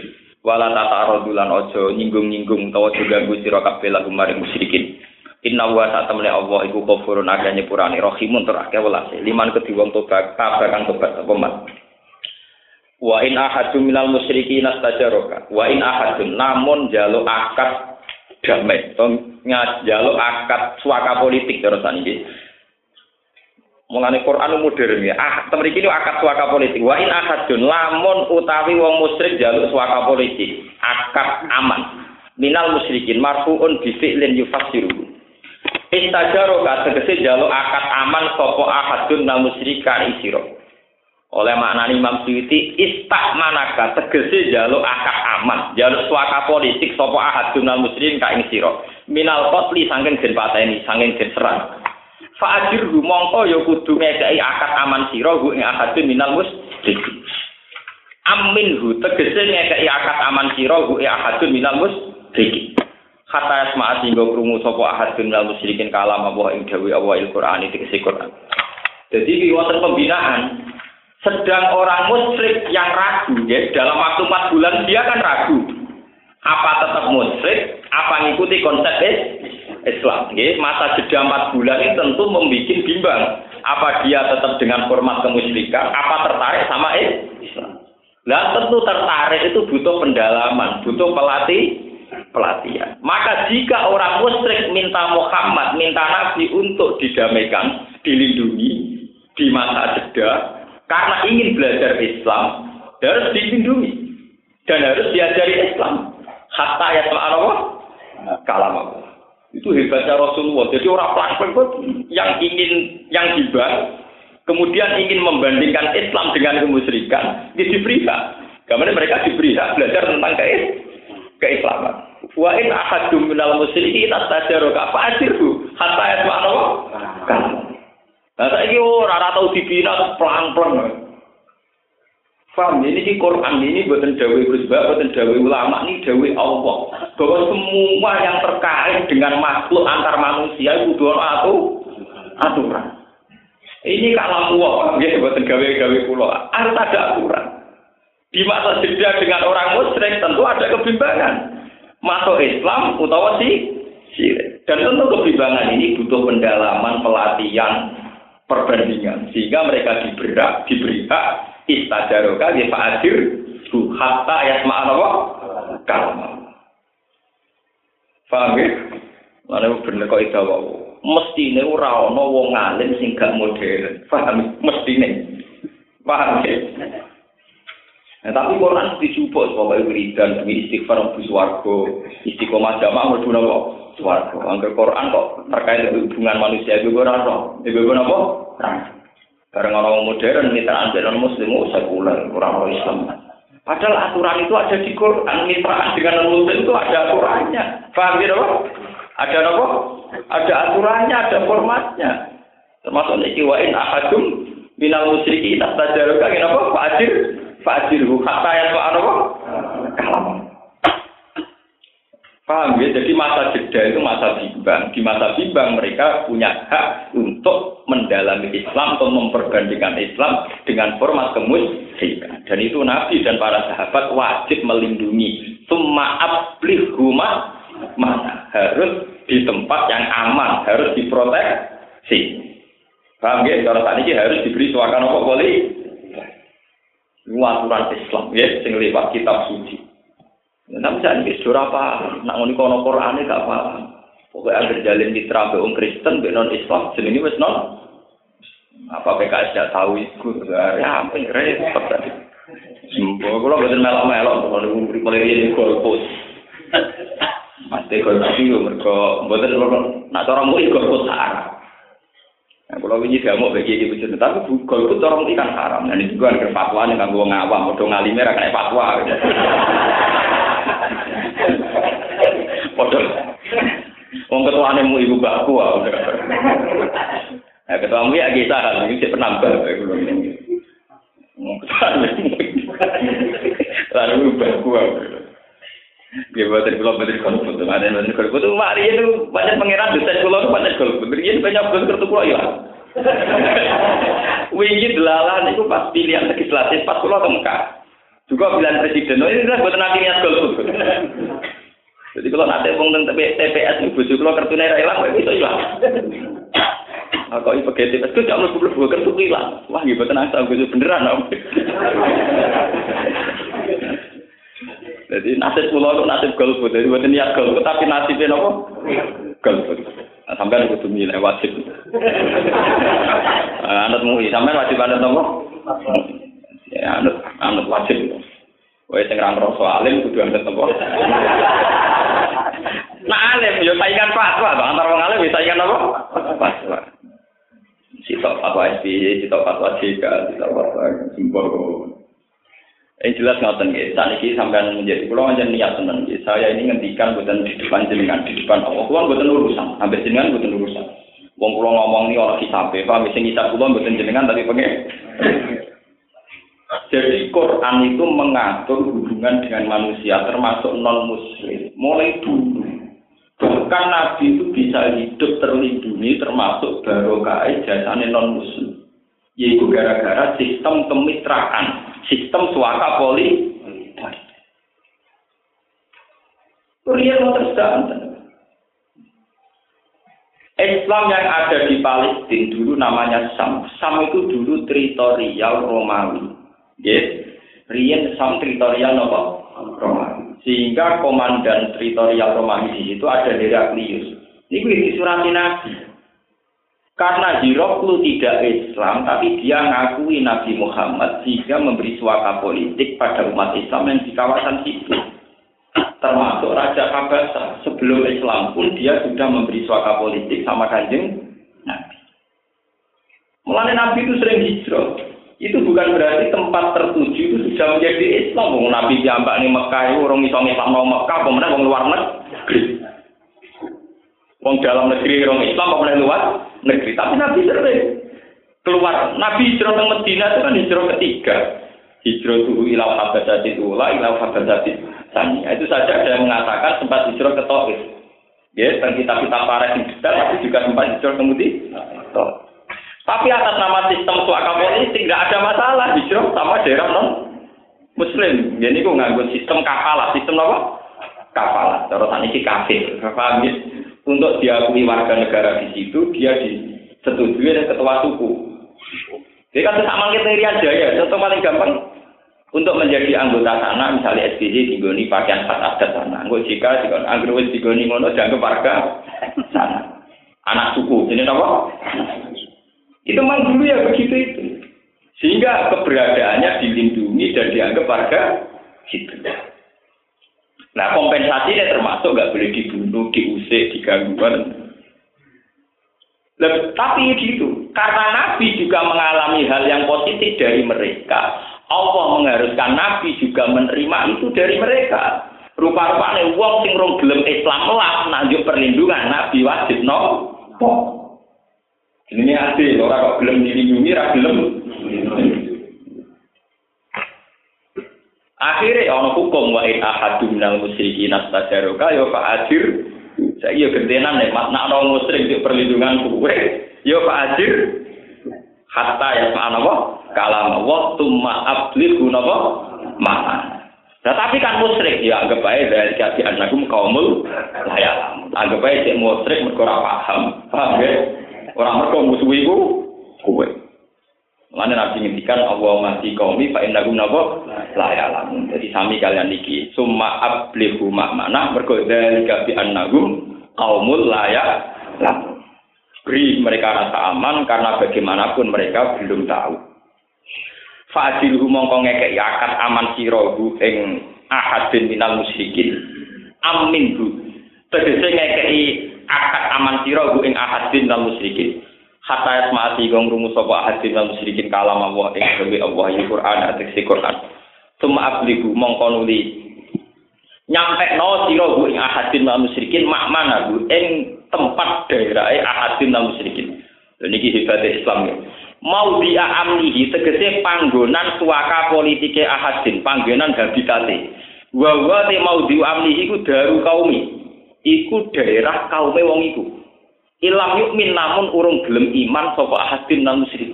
Wala ta'arudu lan aja nyinggung-nyinggung utawa ganggu sira kabeh lagu maring musyrikin. Inna wa satamne Allah iku ghafurun aga nyepurane rahimun tur akeh welase liman kedhi wong tobat kabeh tobat apa Wa in ahadun minal musyrikin astajaraka wa in ahadun namun jaluk akad damai to jaluk akad suaka politik terus iki Mulane Quran modern ya. Ah, temen iki akad suaka politik. Wa in ahadun lamun utawi wong musyrik jaluk suaka politik, akad aman. Minal musyrikin marfuun bi fi'lin yufassiru. Istajaro ka tegese jaluk akad aman sapa ahadun nal musyrika isiro. Oleh maknani Imam Suyuti manaka tegese jaluk akad aman, jaluk suaka politik sapa ahadun nal musyrikin ka. Minal qatli saking den pateni, saking den serang. Fa'ajir mongko ya kudu ngekei akad aman sira ing akadun minal musrik. Amin hu tegese ngekei akad aman sira ing akadun minal musrik. Kata asma sehingga krungu sapa ahadun minal musyrikin kalam Allah ing dawuh Allah il Qur'an tegese Qur'an. Jadi di wonten pembinaan sedang orang musyrik yang ragu ya dalam waktu empat bulan dia kan ragu apa tetap musyrik? Apa ngikuti konsep Islam? Ya masa jeda empat bulan ini tentu membuat bimbang. Apa dia tetap dengan format kemusyrikan? Apa tertarik sama Islam? Lah tentu tertarik itu butuh pendalaman butuh pelatih pelatihan. Maka jika orang musyrik minta Muhammad minta Nabi untuk didamaikan dilindungi di masa jeda karena ingin belajar Islam harus dilindungi dan harus diajari Islam. Hatta ya Allah kalam. Itu hebatnya Rasulullah. Jadi orang pelan yang ingin yang tiba kemudian ingin membandingkan Islam dengan kemusyrikan, dia diberi hak. Karena mereka diberi hak belajar tentang ke keislaman. Wa in ahadum minal musyrikin astajaroka fa'asirhu hatta Allah kalam. Nah, saya ini orang rata dibina pelan-pelan. Paham? Ini di Quran ini buatan dawe Gusbah, buatan dawe ulama ini dawe Allah. Bahwa semua yang terkait dengan makhluk antar manusia itu dua atau aturan. Ini kalau Allah, ya buatan gawe-gawe pulau. Harus ada aturan. Di masa jeda dengan orang musyrik tentu ada kebimbangan. Masuk Islam utawa si Dan tentu kebimbangan ini butuh pendalaman, pelatihan, perbandingan sehingga mereka diberi diberi hak istajaroka di fa'adir bu hatta yasma'an apa? kalma paham ya? Mana bener kok itu mesti ini ora ono wong alim sing gak modern paham mesti ini paham ya? Nah, tapi Quran dijupuk sebagai wiridan demi istighfar mbus warga istiqomah jamaah mlebu napa swarga. Angger Quran kok terkait hubungan manusia itu ora ono. Iku napa? Bareng orang modern mitraan dengan muslim oh, sekuler, orang Islam. Padahal aturan itu ada di Quran, mitraan dengan muslim itu ada aturannya. Paham ya, Ada apa? Ada aturannya, ada formatnya. Termasuk niki wa in ahadum minal musyrikin tajaruka kenapa? Fa'ajir fa'ajirhu hatta ya apa? Kalam. Paham ya? Jadi masa jeda itu masa bimbang. Di masa bimbang mereka punya hak untuk mendalami Islam atau memperbandingkan Islam dengan format kemusyrikan. Dan itu Nabi dan para sahabat wajib melindungi. Summa ablihuma mana harus di tempat yang aman, harus diproteksi. Paham ya? Saat ini harus diberi suakan apa boleh? Ini aturan Islam ya, sing lewat kitab suci. Ya, tapi saya ini sudah apa? Nak ngoni kono Quran gak apa. Pokoknya ada jalin mitra be Kristen be non Islam. Jadi ini wes non. Apa PKS tidak tahu itu? Ya, apa yang repot tadi. Sembuh, kalau betul melok-melok, kalau nunggu mulai ini golput. Golput itu mereka, betul nak orang ikut golput haram. Nah, kalau ini gak mau bagi di bujur, tapi golput orang ini kan haram. Dan itu juga ada fatwa yang gue ngawam, udah ngalimnya kena fatwa. Padahal Wong ketuane mu ibu bakku ah. Nah, ketua mu ya kisah kan iki penambah Lalu bakku ah. Dia buat dari pulau betul kalau betul ada betul kalau betul mari itu banyak pangeran dosen pulau banyak kalau betul ini banyak betul kartu pulau ya. (laughs) Wingi delalan itu pas pilihan legislatif pas pulau ke. Juga pilihan presiden, oh, ini kan buat nanti niat golput. Jadi kalau nanti wong tentang TPS ibu juga kalau kartu naira hilang, bisa hilang. Nah, kok ibu TPS itu jangan lupa lupa kartu hilang. Wah, gitu tenang sama gue beneran om. Jadi nasib pulau itu nasib golput, jadi buat niat golput, tapi nasibnya apa? Golput. Nah, sampai aku tuh milih wajib. Anak mui, sampai wajib ada nopo. Ya, anut anut wajib. Wae sing ra ngrasa alim kudu anut apa? Nah alim yo saingan fatwa, Bang. Antara wong alim saingan apa? Fatwa. Sitok fatwa SBY, sitok fatwa JK, sitok fatwa Simbol. Yang jelas ngoten saat ini sampean menjadi pulau aja niat tenan. Saya ini ngendikan bukan di depan jenengan, di depan Allah. Kulo bukan urusan, sampai jenengan bukan urusan. Wong kula ngomong ini orang hisabe, paham sing hisab kula mboten jenengan tapi pengen jadi Quran itu mengatur hubungan dengan manusia termasuk non muslim mulai dulu. Bahkan Nabi itu bisa hidup terlindungi termasuk barokah jasane non muslim. Yaitu gara-gara sistem kemitraan, sistem suaka poli. Mau Islam yang ada di Palestina dulu namanya Sam. Sam itu dulu teritorial Romawi. Rian Sam teritorial? Romawi. Sehingga komandan teritorial Romawi di situ ada Heraklius. Ini di surat Nabi. Karena Hiroklu tidak Islam, tapi dia ngakui Nabi Muhammad sehingga memberi suaka politik pada umat Islam yang di kawasan situ termasuk Raja Kabasa. Sebelum Islam pun dia sudah memberi suaka politik sama kanjeng Nabi. Mulai Nabi itu sering hijrah. Itu bukan berarti tempat tertuju itu sudah menjadi Islam. Wong Nabi jambak nih Mekah itu orang iso Islam mau Mekah, kemudian wong luar negeri. Wong dalam negeri orang Islam, kemudian luar negeri. Tapi Nabi sering keluar. Nabi hijrah ke Medina itu kan hijrah ketiga. Hijrah itu ilau habasati ula, ilau habasati Sani. Itu saja ada yang mengatakan sempat hijrah ke Taif. Ya, dan kita-kita para yang detail, tapi juga sempat hijrah ke Mudi. Tapi atas nama sistem suaka politik tidak ada masalah hijrah sama daerah non Muslim. Jadi aku nganggo sistem kafalah, sistem apa? Kafalah. Terus ini kafir. Paham ya? Untuk diakui warga negara di situ, dia disetujui oleh ketua suku. Jadi kan sama kita Jaya, contoh paling gampang untuk menjadi anggota sana misalnya SPJ digoni pakaian khas adat sana anggota jika digoni anggota digoni ngono dianggap warga sana anak suku ini apa itu memang dulu ya begitu itu. Sehingga keberadaannya dilindungi dan dianggap warga situ nah kompensasi ini termasuk nggak boleh dibunuh diusik digangguan. Tapi gitu karena Nabi juga mengalami hal yang positif dari mereka. Allah mengharuskan Nabi juga menerima itu dari mereka. Rupa-rupanya wong sing rong gelem Islam lah nanjuk perlindungan. Nabi wajib no. Ini adil, orang kok gelem dilindungi, ra gelem. Akhirnya ono hukum wa in ahadum minal musyrikin astajaroka ya fa ajir. Saya iya gentenan nek makna ono musyrik di perlindungan kuwe. Ya fa ajir. Hatta ya fa apa? kalam Allah tumma ablighu napa mana. Nah, tapi kan musyrik ya anggap aja dari kasi anagum kaumul layak. Anggap aja cek musyrik mergo ora paham. Paham ya? Orang mergo musuh iku kowe. Mana nabi ngendikan masih kaumi fa innahum napa layak lamun. Jadi sami kalian niki summa ablighu mana mergo dari kasi anagum kaumul layak lamun. Beri mereka rasa aman karena bagaimanapun mereka belum tahu. Fadilhu mongko ngekek akad aman sirahu ing ahadin minal musyrikin. Amin bu. Tegese ngekeki akad aman sirahu ing ahadin minal musyrikin. Hatta yasma'ati gong rumus sapa ahadin minal musyrikin kalam Allah ing dewe Allah ya Quran atau Quran. Suma abligu mongko nuli nyampe no sirahu ing ahadin minal musyrikin mak mana bu ing tempat daerah ahadin minal musyrikin. Ini hebatnya Islam ya mau dia amnihi tegese panggonan suaka politike ahadin panggonan habitate wa wa te mau di amnihi iku daru kaumi iku daerah kaume wong iku. Ilam yukmin namun urung gelem iman sapa ahadin nang musyrik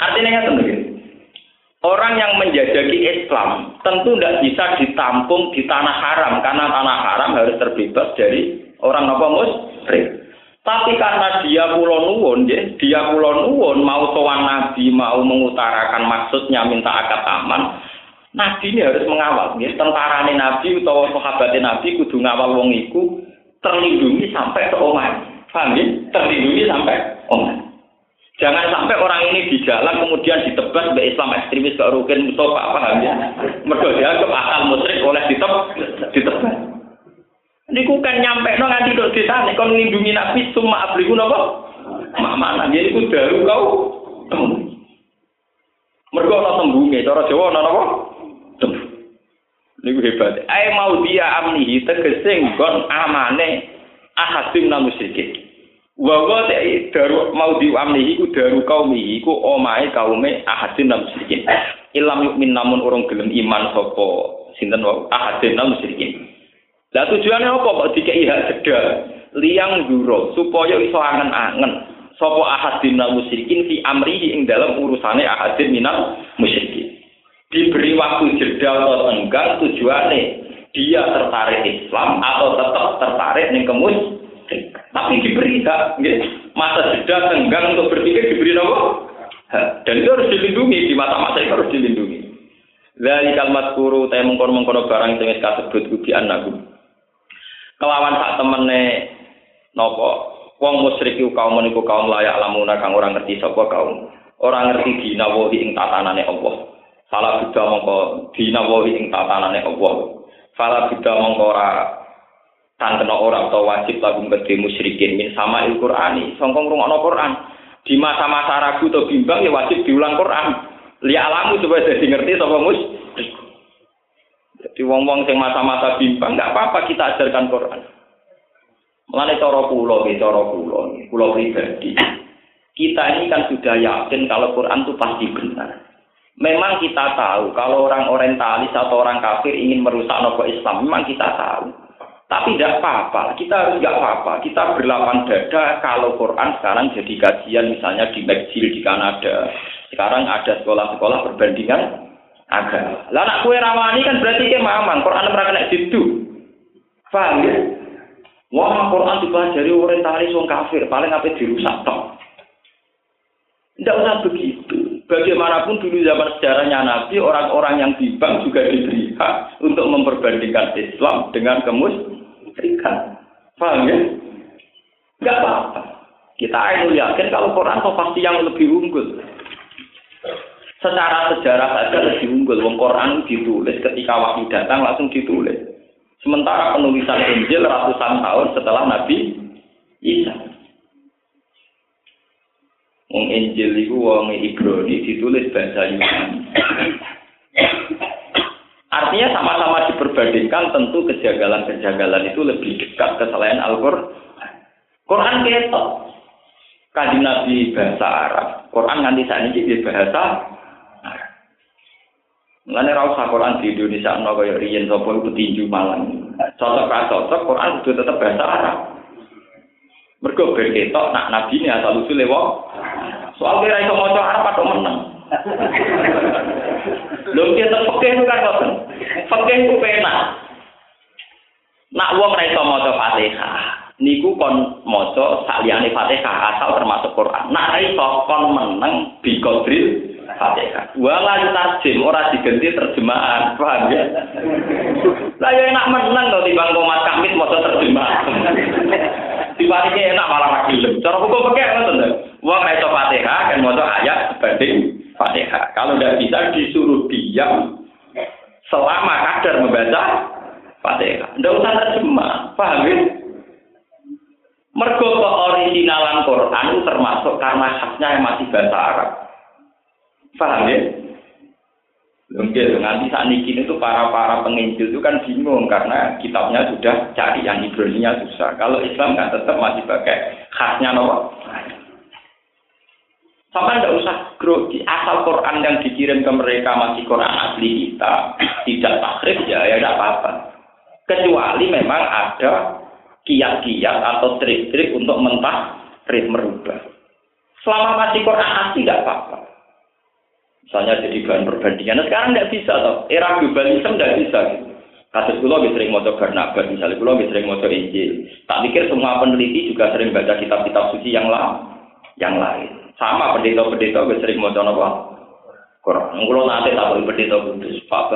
artinya ngaten lho Orang yang menjajaki Islam tentu tidak bisa ditampung di tanah haram karena tanah haram harus terbebas dari orang apa musyrik. Tapi karena dia pulau nuwun, ya, dia pulau nuwun mau sowan nabi, mau mengutarakan maksudnya minta akad aman, nabi ini harus mengawal. Ya. Tentara nabi atau sahabat nabi kudu ngawal wong iku terlindungi sampai ke omah. Paham ya? Terlindungi sampai omah. Jangan sampai orang ini di jalan kemudian ditebas ke Islam ekstremis ke Rukin Mustafa, paham ya? Mergo dia akal musyrik oleh ditebas. ditebas. Niku kan nyampe no nganti dok desa nih kon nglindungi nabi semua abliku nopo. Mana jadi ku daru kau. Mergo ana cara Jawa ana napa? Niku hebat. Ae mau dia amnihi tegese nggon amane ahadim nang musyrikin. Wa wa daru mau di amnihi ku daru kaum iku omahe kaume ahadim nang musyrikin. Ilam yukmin namun urung gelem iman sapa sinten wa ahadim nang musyrikin. Lah tujuannya apa kok dikei hak jeda liang duro supaya iso angen-angen sapa ahadin minal musyrikin fi amrihi ing dalam urusane ahadin minal musyrikin. Diberi waktu jeda atau enggang tujuannya dia tertarik Islam atau tetap tertarik ning kemus tapi diberi hak masa jeda tenggang untuk berpikir diberi apa? Dan itu harus dilindungi di mata-mata itu harus dilindungi. Dari kalimat kuru teh mengkono mengkono barang sing kasebut kubi anakku. Kelawan sak temene nopo? Wong musyrik iku kaum meniku kaum layak lamuna kang orang ngerti sapa kaum. Orang ngerti dinawahi ing tatanane Allah salah beda mongko dinawahi ing tatanane Allah salah beda mongko ora kan kena ora atau wajib lagu gede musyrikin min sama il Qur'ani songkong rungokno Quran di masa-masa ragu atau bimbang ya wajib diulang Quran. Lihat alamu supaya jadi ngerti sama mus. Jadi wong-wong yang masa-masa bimbang nggak apa-apa kita ajarkan Quran. Mengenai cara pulau, cara pulau, pulau pribadi. Kita ini kan sudah yakin kalau Quran itu pasti benar. Memang kita tahu kalau orang orientalis atau orang kafir ingin merusak nopo Islam, memang kita tahu. Tapi tidak apa-apa, kita harus nggak apa-apa. Kita berlapan dada kalau Quran sekarang jadi kajian misalnya di McGill di Kanada. Sekarang ada sekolah-sekolah perbandingan agama. Lah anak kue rawani kan berarti ke mamang, Quran mereka kena situ. Paham ya? Wah, Quran dipelajari orientalis wong kafir, paling apa dirusak toh. Tidak usah begitu. Bagaimanapun dulu zaman sejarahnya Nabi, orang-orang yang bimbang juga diberi hak untuk memperbandingkan Islam dengan kemus Berikan. Paham ya? Enggak apa-apa. Kita akan yakin kalau Quran itu pasti yang lebih unggul. Secara sejarah saja lebih unggul. Wong Quran ditulis ketika waktu datang langsung ditulis. Sementara penulisan Injil ratusan tahun setelah Nabi Isa. Wong Injil itu wong Ibrani ditulis bahasa Yunani. Artinya sama-sama diperbandingkan tentu kejagalan-kejagalan itu lebih dekat ke selain Al-Qur'an. Quran ketok. Kaji Nabi bahasa Arab. Quran nganti saat ini bahasa Arab. Mulane ra Quran di Indonesia ana kaya riyen sapa petinju malang. Cocok ra cocok Quran kudu tetap bahasa Arab. Mergo ben ketok nak nabi ini asal usule wong. Soal kira iso maca Arab atau menang. Lho kita fakih itu kan ngoten. Fakih itu penak. Nak wong ra iso maca Fatihah, niku kon maca saliyane Fatihah asal termasuk Quran. Nak ra iso kon meneng bi kodril Fatihah. Wala tarjim ora diganti terjemahan, paham ya? Lah ya enak meneng to timbang komat kamit maca terjemahan. Dibandingke enak malah ra gelem. Cara hukum pakai ngoten lho. Wong iso Fatihah kan maca ayat sebanding Fatihah. Kalau tidak bisa disuruh diam selama kadar membaca Fatihah. Tidak usah terjemah, paham ya? Mergo originalan Quran itu termasuk karena khasnya yang masih bahasa Arab. Paham ya? Mungkin nanti saat ini itu para para penginjil itu kan bingung karena kitabnya sudah cari yang Ibrani-nya susah. Kalau Islam kan tetap masih pakai khasnya nopo. Sama tidak usah grogi. Asal Quran yang dikirim ke mereka masih Quran asli kita, tidak takrif ya, ya tidak apa-apa. Kecuali memang ada kiat-kiat atau trik-trik untuk mentah trik merubah. Selama masih Quran asli tidak apa-apa. Misalnya jadi bahan perbandingan. Nah, sekarang tidak bisa toh. Era globalisme tidak bisa. Gitu. Kasus kulo lebih sering motor Barnabas, misalnya kulo lebih sering motor Injil. Tak pikir semua peneliti juga sering baca kitab-kitab suci yang lain. Yang lain. Sama pendeta-pendeta gue sering mau apa? Quran. Kalau nanti tak pendeta kudus, Pak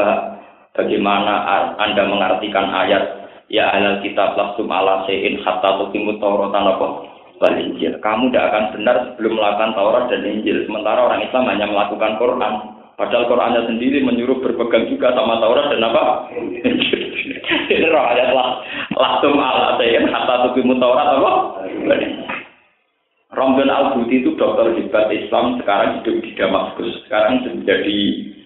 bagaimana Anda mengartikan ayat ya alal kitab langsung ala sein hatta tukimu tauratan apa? Wal Injil. Kamu tidak akan benar sebelum melakukan Taurat dan Injil. Sementara orang Islam hanya melakukan Quran. Padahal Qurannya sendiri menyuruh berpegang juga sama Taurat dan apa? (laughs) Ini roh ayat lah. Langsung ala sein hatta tukimu Taurat apa? Romdan Al Buti itu dokter hebat Islam sekarang hidup di Damaskus. Sekarang menjadi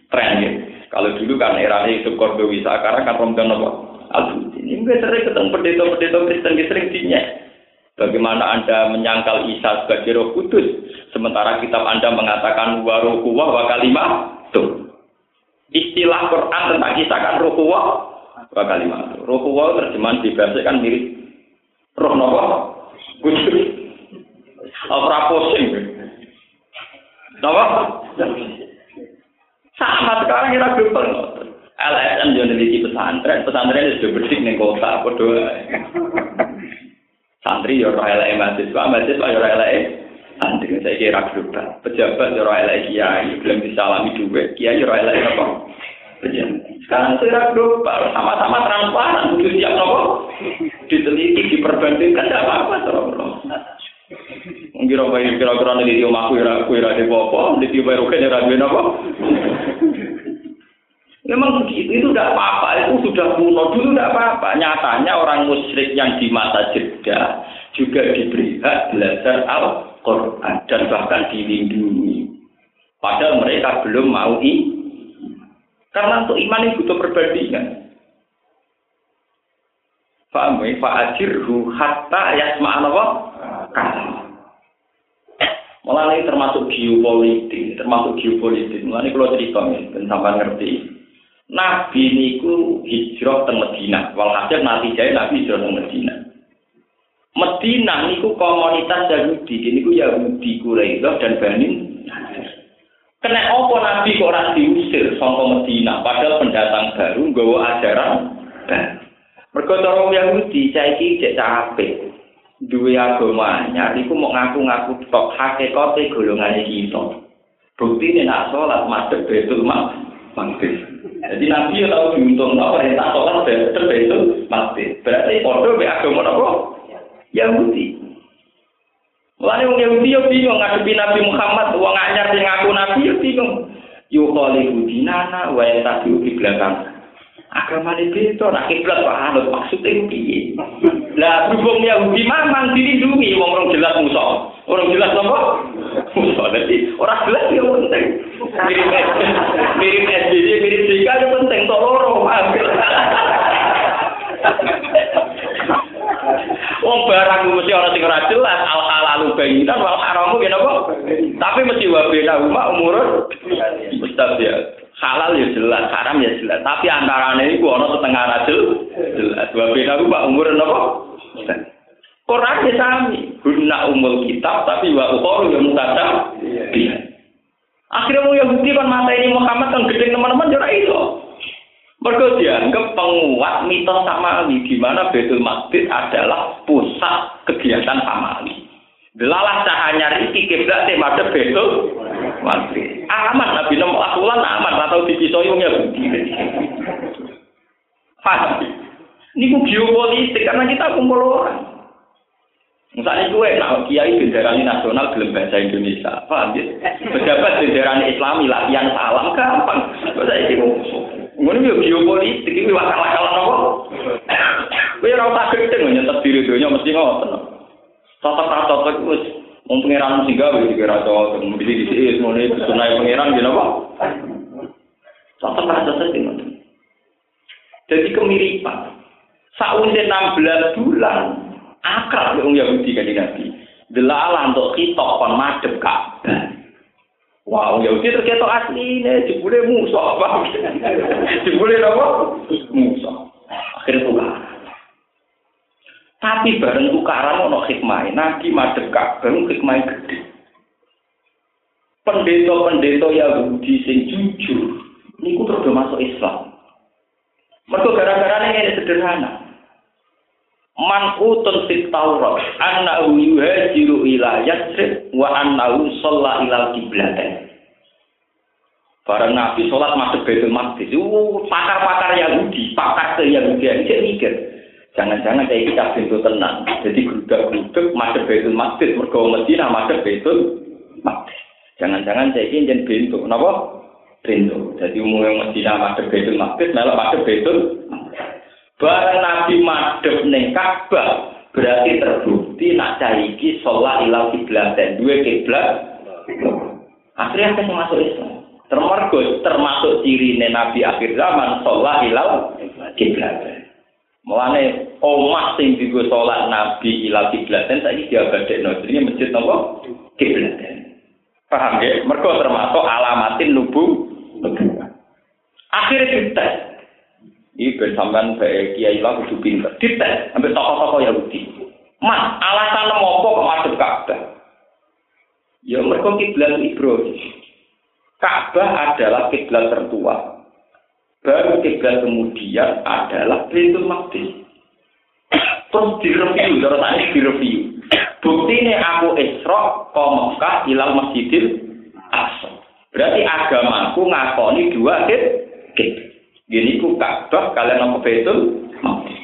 tren ya. Kalau dulu kan era itu Kordowi, sekarang kan Romdan Al Buti. Ini gue sering ketemu pendeta-pendeta Kristen di sering dinya. Bagaimana Anda menyangkal Isa sebagai roh kudus, sementara kitab Anda mengatakan waruhuwah wa kalimah tuh. Istilah Quran tentang Isa kan ruhuwah wa kalimah. Ruhuwah terjemahan dibahasa kan mirip roh nopo kudus. Ora pusing. Napa? Sama sekarang kita global. LSM yo neliti pesantren, pesantren sudah bersih ning kota, padha Santri yo ora eleke mahasiswa, mahasiswa yo ora eleke santri. Saya kira global. Pejabat yo ora eleke kiai, belum disalami duit, kiai yo ora eleke apa? Pejabat. Sekarang secara global, sama-sama transparan, butuh siap nopo, diteliti, diperbandingkan, tidak apa-apa, terus. Kira-kira kira-kira nih di rumah kira kira di popo, di tiba rugen ya ragu apa? Memang begitu, itu tidak apa-apa, itu sudah kuno dulu tidak apa-apa. Nyatanya orang musyrik yang di masa jeda juga diberi hak belajar Al-Quran dan bahkan dilindungi. Padahal mereka belum mau i. Karena untuk iman itu butuh perbandingan. Fa'amu fa'ajirhu hatta yasma'an apa? Kata. Mulai termasuk geopolitik, termasuk geopolitik. Mulai kalau cerita nih, dan sampai ngerti. Nabi niku hijrah ke Medina. Walhasil nanti saya Nabi hijrah ke Medina. Medina niku komunitas Yahudi, niku Yahudi Quraisy dan Bani Kena apa Nabi kok ora diusir saka Medina padahal pendatang baru nggawa ajaran. Mergo cara Yahudi saiki cek capek duwe agama anyar iku mau ngaku-ngaku tok hakikate golongane kita. Bukti ini nak sholat madhep mak mangkis. Jadi Nabi yang tahu diuntung no perintah sholat betul betul mangkis. Berarti podo be agama apa? Yahudi. Mulane wong Yahudi yo bingung ngadepi Nabi Muhammad wong anyar sing ngaku Nabi yo bingung. Yo khalifu dinana wa yatabi'u di belakang agama ini itu nak kiblat kok anut maksudnya piye? Lah berhubung Yahudi mamang dilindungi wong orang jelas musuh. Orang jelas apa? Musuh. Jadi orang jelas ya penting. Mirip mirip SBY mirip Jika ya penting tolong Wong barang mesti orang sing ora jelas al halalu bayinan wal haramu ya napa? Tapi mesti wa bena umur mustabiat halal ya jelas, haram ya jelas. Tapi antaranya itu ono setengah rajul jelas. Dua beda pak umur nopo. Quran ya sami. Guna umul kitab tapi wa ukhor yang mutada. Iya. Akhirnya mau Yahudi kan mata ini Muhammad yang gede teman-teman jora itu. Mereka dianggap penguat mitos Samawi di mana Betul Maqdis adalah pusat kegiatan Samawi. Delalah cahanya riki kiblat madhep betul mati. Aman Nabi nomor asulan aman atau dipisoi wong Yahudi. Ini geopolitik karena kita kumpul orang. Misalnya gue, nah kiai benderani nasional gelem bahasa Indonesia, paham ya? Pejabat benderani Islami latihan salam gampang. Bahasa itu Ngono yo geopolitik iki wakal-wakalan apa? Kowe ora usah gedeng nyetet diri donya mesti ngoten. Cocok wis wong pangeran sing gawe iki ora cocok mesti di sini semuanya itu sunai pangeran gini apa? Cocok tak cocok Jadi kemiripan. Sausé 16 bulan akrab wong Yahudi kan Nabi. Delalah untuk kita kon madhep Ka'bah. Wah, wow, Yahudi terketok asli ini, jebule musuh, apa? (laughs) jebule apa? Musuh. Akhirnya tuh Tapi bareng tukaran ono hikmah. Nabi madhep Ka'bah hikmah gede. Pendeta-pendeta Yahudi sing jujur niku terus masuk Islam. Mergo gara-gara ini sederhana. Man utun fit Taurat annahu yuhajiru ila Yatsrib wa annahu shalla ila qiblatain. Barang Nabi sholat masuk Baitul Maqdis, pakar-pakar Yahudi, pakar ke Yahudi, ini mikir, Jangan-jangan kayak kita pintu tenang. Jadi grudak-gruduk masuk betul masjid. Mergo Medina betul masjid. Jangan-jangan saya ini jadi pintu. Kenapa? Pintu. Jadi umumnya Medina masuk betul masjid. Malah masuk betul Barang Nabi madhep ning Ka'bah berarti terbukti nak caiki sholat ilau kiblat dan dua kiblat. Akhirnya akan masuk Islam. Termasuk termasuk ciri Nabi akhir zaman sholat ilau kiblat. Mulane omah sing digo salat Nabi ila kiblaten saiki diabadekno jenenge masjid napa? Kiblaten. Paham ya? Mergo termasuk alamatin nubu Akhirnya dites. Ini ben bae kiai lah kudu pinter. Dites sampai tokoh-tokoh Yahudi. Mas, alasan apa kok madhep Ka'bah? Ya mereka kiblat Ibrahim. Ka'bah adalah kiblat tertua. Baru kiblat kemudian adalah Baitul Maqdis. Terus direview, terus tadi direview. Bukti ini aku Isra ke Mekah hilal Masjidil Aqsa. Berarti agamaku ngakoni dua kib. Gini ku Ka'bah kalian apa Baitul Maqdis.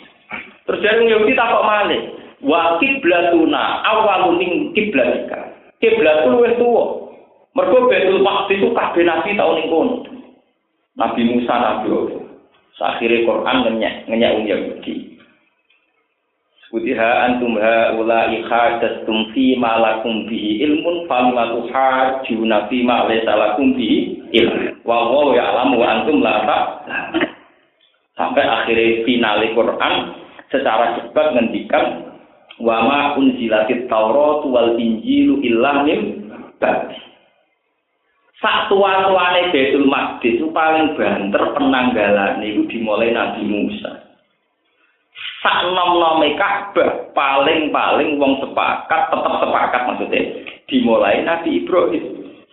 Terus dari Yahudi takok malih. Wa kiblatuna awalun ing kiblatika. Kiblat luwih tuwa. Mergo Baitul Maqdis itu kabeh nabi tau ning kono. Nabi Musa, Nabi Allah. Akhirnya Quran ngenyek, ngenyek um Yahudi. Kutiha antum haula ikhadastum fi ma lakum bihi ilmun famma tuhajjuna fi ma laysa lakum bihi ilm. Wa huwa ya'lamu wa antum la Sampai akhirnya final Quran secara cepat ngendikan wa ma unzilatit Taurat wal Injilu illa min ba'di. Sak tua-tuane Baitul Maqdis itu paling banter penanggalan itu dimulai Nabi Musa. sak nom-nome Ka'bah paling-paling wong sepakat tetap sepakat maksudnya dimulai Nabi Ibrahim.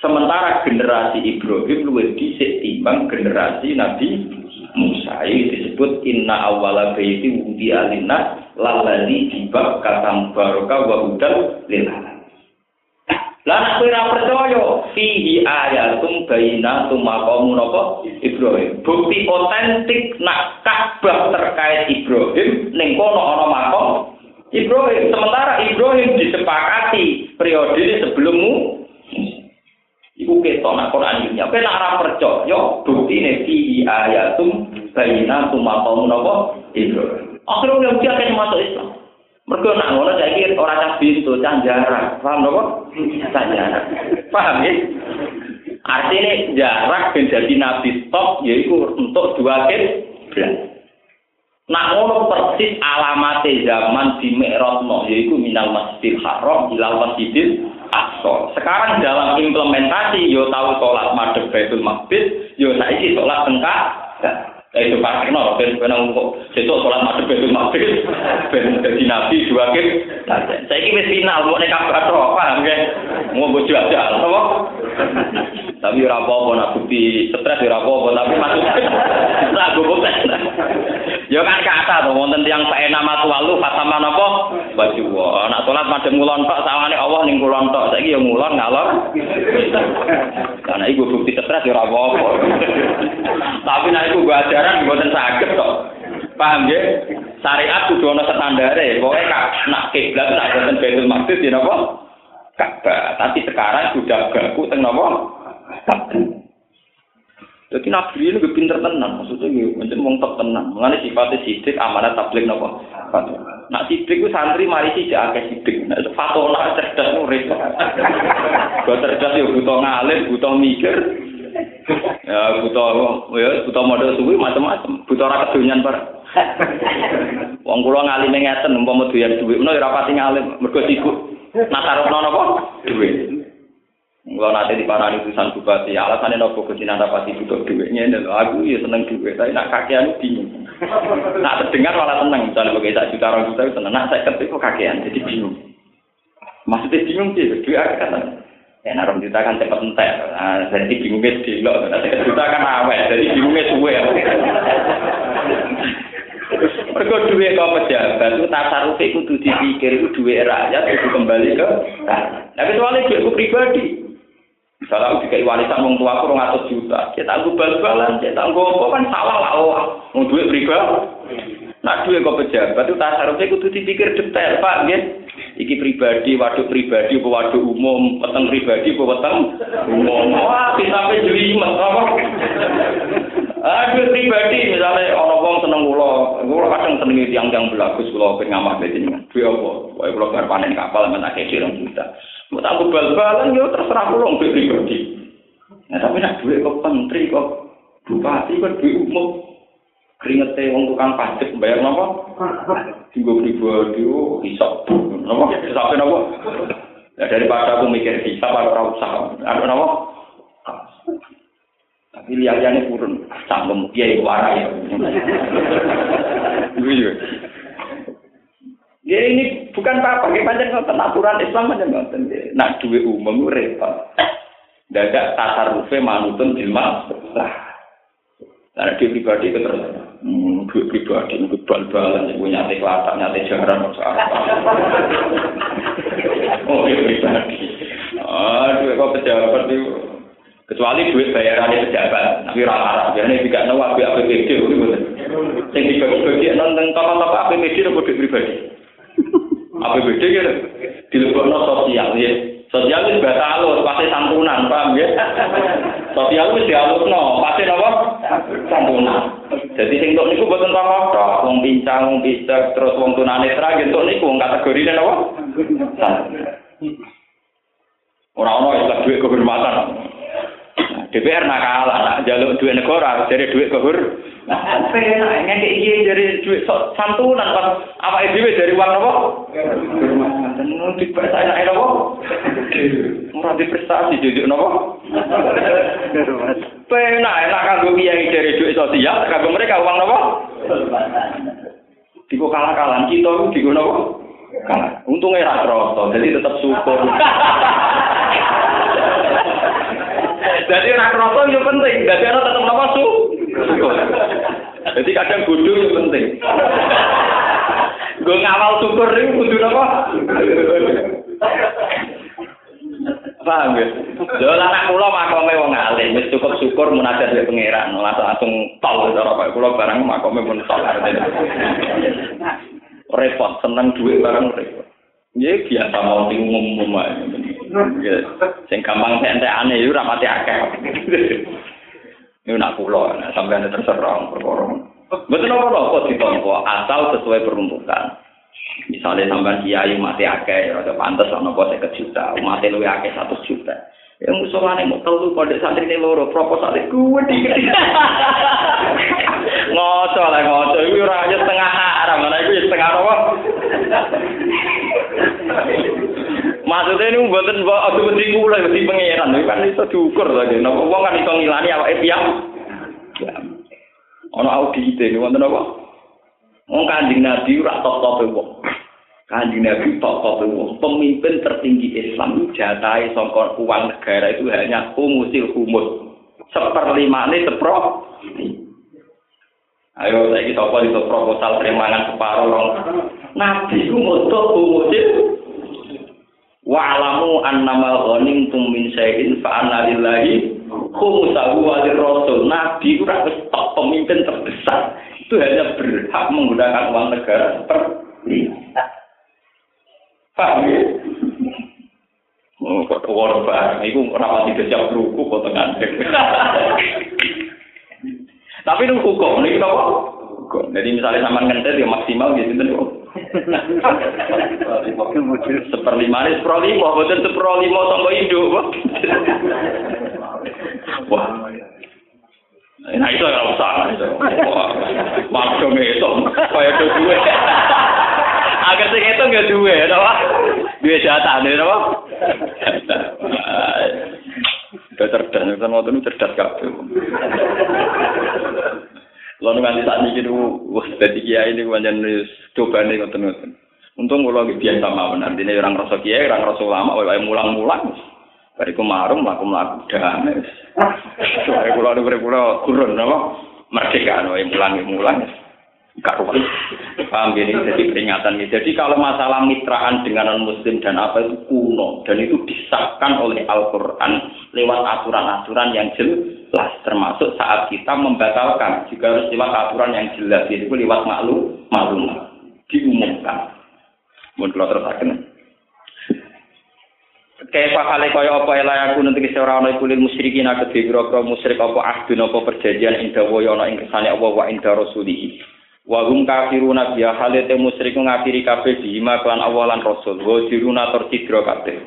Sementara generasi Ibrahim luwih dhisik timbang generasi Nabi Musa. Ini disebut inna awwala baiti wudi alina lalali dibab katam barokah wa hudal lil Lah ora percaya fihi ayatum bayyinatum maqamu napa Ibrahim. Bukti otentik nak Ka'bah terkait Ibrahim ning kono ana makam Ibrahim. Sementara Ibrahim disepakati periode sebelummu Iku ketok nak Quran ini. Kowe nak ora percaya buktine fihi ayatum bayyinatum maqamu napa Ibrahim. Akhirnya dia masuk Islam. Mergo nak ngono saiki ora cah bintu, cah jarak. Paham lho Cah jarak. Paham ya? Artinya jarak ben jadi nabi stop yaitu untuk dua kiblat. Nak ngono persis alamat zaman di Mi'rajno yaitu minal Masjidil Haram ilal Masjidil Aqsa. Sekarang dalam implementasi yo tahu sholat madhep Baitul Maqdis, yo saiki sholat tengkak. Ya itu pasti no, ben ben kok sesuk sholat maghrib itu maghrib, ben dadi nabi dua kip. Saya ini wis final, mau nek kabar paham ya? Mau bojo aja, apa? Tapi ora apa-apa nak bukti stres ora apa-apa, tapi maksudnya (laughs) ora gue Ya kan kata to wonten tiyang enak matu walu fatama napa? Baju wa. Nak salat madhep ngulon tok sawane Allah ning kulon tok. Saiki ya ngulon ngalor. Karena iku bukti stres ora apa-apa. Tapi nek iku gua ajaran mboten saged kok. Paham ya? Syariat kudu ana standare. Pokoke kak nak kiblat nak boten Baitul Maqdis ya napa? Ka'bah. Tapi sekarang sudah gaku teng napa? Jadi nabi ini gue pinter tenang, maksudnya macam wong top tenang. Mengenai sifatnya sidik, amanat tablik nopo. Nak sidik gue santri mari sih jaga sidik. Nah, fatona cerdas nuris. Gue cerdas ya butuh ngalir, butuh mikir. Ya butuh, ya butuh model suwi macam-macam. Butuh orang kedunian per. (laughs) Wong kula ngalime ngeten umpama doyan dhuwit, menawa ora pati ngalim, mergo sibuk. Nah taruhno napa? Dhuwit. Kalau nanti di mana utusan bupati, alasannya nopo ke sini pasti butuh duitnya. Aku ya seneng duit, tapi nak kakean bingung. Nak terdengar malah seneng, misalnya bagi satu juta orang juta seneng. Nak saya ketik kok kakean, jadi bingung. Maksudnya bingung sih, duit aku kan. Ya, nak juta kan cepat entek. Nah, jadi bingungnya sedih loh. Saya juta kan awet, jadi bingungnya suwe. Mereka duit kau pejabat itu tasaruf itu dipikir itu duit rakyat itu kembali ke. Nah, kecuali duitku pribadi. Misalnya aku dikai warisan wong tua aku ngatur juta, kita tangguh bal-balan, kita tangguh apa kan salah lah, oh, mau duit pribadi. Nah duit kok pejabat itu tasarufnya kudu dipikir detail, Pak, ya. Iki pribadi, waduk pribadi, apa waduk umum, peteng pribadi, apa peteng umum. Wah, sampai jeli, apa? Aduh pribadi, misalnya orang wong seneng kula, kula kadang senengi tiang-tiang belagus kula pengen ngamah bedingan. Duit apa? Wah, kula bar panen kapal, menak kecil juta. Mau tak bal-balan yo terserah duit pribadi. Nah tapi nak duit kok menteri kok bupati kok duit umum. Keringetnya wong tukang pajak bayar apa? Tinggal pribadi oh hisap. Napa? Hisapnya napa? Ya daripada aku mikir hisap atau ora usah. Ada napa? Tapi lihat-lihatnya turun, sanggup, iya itu warai ya. Iya. Ya ini Bukan apa, kita pancen ngoten aturan Islam pancen ngoten. Nak duwe umum repot. Dadak tasarrufe manutun ilmu. Karena dia pribadi terus, hmm, dia pribadi itu bal-balan, ibu nyate kelatak, nyate jarang, (laughs) soal Oh, dia pribadi. Ah, duit kok pejabat itu. Kecuali duit bayarannya pejabat, tapi biasanya juga nawa apa APBD. Yang dibagi-bagi nonton tokoh-tokoh APBD itu duit pribadi. (laughs) APBD gitu, dilebokno sosial ya. Sosial itu bahasa halus, pasti santunan, paham ya? (laughs) Sosial itu dihalusno, pasti apa? Santunan. Jadi sing tok niku boten tokoh tok, wong pincang, wong pisek, terus wong tunanetra gitu niku wong kategori apa? Orang-orang yang duit kehormatan. DPR nakal, nak jaluk duit negara, dari duit kehur. Nah, penak ngekek iki dari duit santunan pas apa dhewe dari uang apa? Kehormatan. Nu dipercaya nek apa? Ora diprestasi jujuk napa? Penak enak kanggo kiai dari duit sosial, kanggo mereka uang napa? Diko kalah-kalahan kita diko napa? Kalah. Untungnya ra jadi tetap syukur. Jadi nak rasa itu penting. Jadi orang tetap nama su. Jadi kadang bodoh itu penting. Gue ngawal syukur itu kudu apa? Paham ya? Jadi anak kula makome wong alim, cukup syukur munajat dari pangeran, langsung langsung tol cara Pak kula barang makome pun tol Repot, seneng duit barang repot. Ya biasa mau umum-umum aja. Ya, sing gampang entek-entekane yo ora mati akeh. Ini nak kula, ada terserah perkara. Betul apa apa ditompo asal sesuai peruntukan. Misalnya sampai kiai mati akeh, ada pantas ana apa seket juta, mati luwe akeh satu juta. Ya musolane mau telu pada santri ini loro proposal gue dikit. ngoco lah ngoco, itu ora setengah haram, mana itu setengah apa? Maksudnya ini buatan aku mesti kula mesti pangeran, kan iso diukur lagi. Napa wong kan iso ngilani awake piam. Ono audit ini wonten apa? Wong Kanjeng Nabi ora top-top wong. Kanjeng Nabi top-top wong. Pemimpin tertinggi Islam jatahe sangka uang negara itu hanya humusil humus. Seperlima ini sepro. Ayo saya kita apa itu proposal terimangan separuh Nabi itu moto Wa'lamu annama ghanimtum min syai'in fa anna lillahi khumsahu wa rasul. Nabi itu wis top pemimpin terbesar. Itu hanya berhak menggunakan uang negara seperti Paham ya? Oh, kok war barang, itu rapat tidak siap ruku kok tengah. (laughs) Tapi itu hukum, ini apa? Jadi misalnya sama ngentet ya maksimal gitu kan. Seperlima ini seperlima, bukan seperlima sama hidup. Wah. Nah itu nggak usah. Maaf dong itu, kayak itu dua. Agar itu nggak dua, apa? Dua jatah, nih, apa? Udah cerdas, kan waktu itu cerdas. Lalu nganti saat ini itu, wah, jadi kiai ini banyak coba nih ngoten ngoten. Untung kalau biasa mawon, artinya orang rasa kiai, orang rasa lama, wae mulang-mulang. Bariku marung, laku melaku damai. Soalnya kalau ada berpulau kurun, apa? Merdeka, wae mulang-mulang. karuan. Paham gini, jadi peringatan ini. Jadi kalau masalah mitraan dengan non-muslim dan apa itu kuno. Dan itu disahkan oleh Al-Quran lewat aturan-aturan yang jelas. Termasuk saat kita membatalkan. Juga harus lewat aturan yang jelas. Itu lewat maklum, maklum. Diumumkan. Mungkin kalau terus akan. Kayak kale kaya apa ya layak nanti kese ora ana kulil musyrikin aku dibiro musyrik apa ahdun apa perjanjian indah waya ana ing kersane Allah wa indah rasulihi wa hum kafiruna biya halete musyrik ngafiri kabeh bima klan awalan rasul wa diruna tercidra kabeh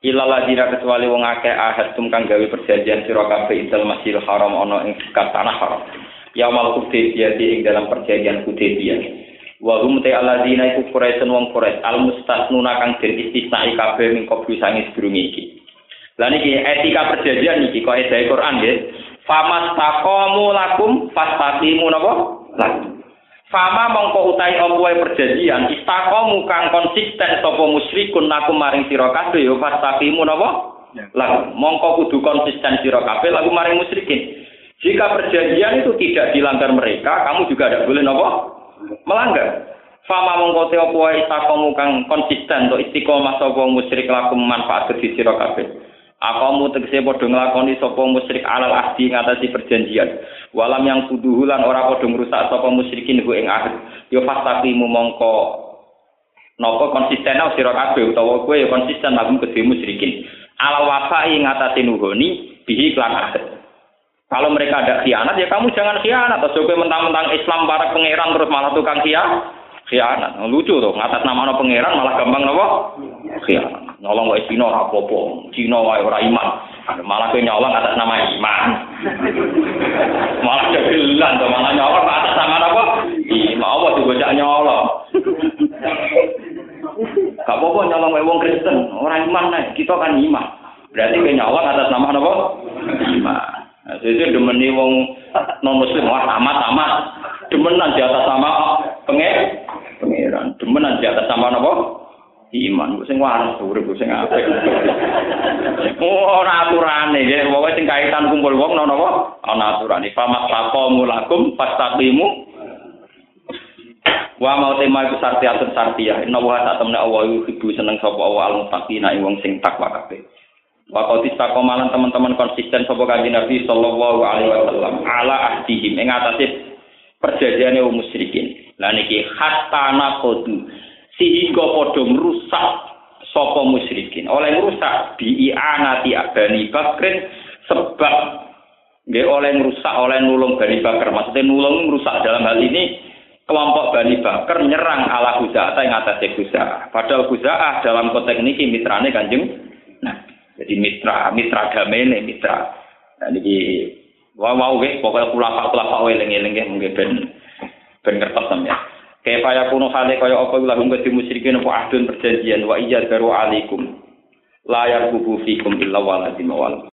ila ladina kecuali wong akeh ahad tum kang gawe perjanjian sira kabeh intel masjidil haram ana ing tanah haram. Ya mal kudaybiyah ing dalam perjanjian kudaybiyah wa hum ta aladina iku quraisun wong quraish al mustasnuna kang den istisnai kabeh ning kopi sangis durunge iki. Etika perjanjian iki kok edae Quran nggih? Famas lakum fastaqimu napa? Lakum Fama mongko utai apa perjanjian istaqamu kang konsisten sapa musyrikun laku maring sira kabeh ya fastaqimu napa? Lagu mongko kudu konsisten sira kabeh lagu maring musyrikin. Jika perjanjian itu tidak dilanggar mereka, kamu juga tidak boleh napa? Melanggar. Fama mongko te apa istaqamu kang konsisten to istiqomah sapa musyrik laku manfaat kedhi sira kabeh. Akamu tegese padha nglakoni sapa musyrik alal ahdi ngatasi perjanjian. Walam yang kuduhu lan ora padha ngrusak sapa musyrikin ku ing ahd. Yo fastaqimu mongko napa konsisten sira kabeh utawa kowe ya konsisten lagu kedhe musyrikin. Alal wafai ngatasi nuhoni bihi klan ahd. Kalau mereka ada khianat ya kamu jangan khianat. Atau kowe mentang-mentang Islam para pangeran terus malah tukang khianat. Khianat. Lucu tuh ngatas nama pangeran malah gampang napa? Khianat. Nyolong wae Cina ora apa-apa. Cina wae ora iman. Malah kowe nyolong atas nama iman. malah jagilan to malah nyolong atas nama apa? Iman apa dibocak nyolong. Gak apa-apa nyolong wae wong Kristen, ora iman nek kita kan iman. Berarti kowe nyolong atas nama apa? Iman. Nah, jadi demeni wong non muslim wah amat amat demenan di atas nama pengen pengiran demenan di atas nama apa iman. Sing waras urip sing apik. (laughs) Ora aturane. Nggih pokoke sing kaitan kumpul wong ana napa? Ana aturane. Famas taqamu lakum fastaqimu. Wa mau tema iku sarti atur sarti ya inna wa ta temne Allah ibu seneng sapa Allah al muttaqina wong sing takwa kabeh. Wa qad istaqamalan teman-teman konsisten sapa kanjeng Nabi sallallahu alaihi wasallam ala ahdihim. Ing atase perjanjiane wong musyrikin. Lan iki hatta naqdu sehingga padha merusak sapa musyrikin. Oleh merusak bi'anati Bani Bakrin sebab nggih oleh merusak oleh nulung Bani Bakar. Maksudnya nulung merusak dalam hal ini kelompok Bani Bakar nyerang ala Huza'ah yang atas Huza'ah padahal Huza'ah dalam konteks ini mitrane kanjeng nah jadi mitra mitra damai mitra. Nah ini wau wau pokoknya kulafak kulafak eling-eling mungkin ben ben ngertos sampeyan Kaifa yakunu hale kaya apa lahum kadi musyrikin apa ahdun perjanjian wa iyad baru alaikum la yarqubu fikum illa waladim wal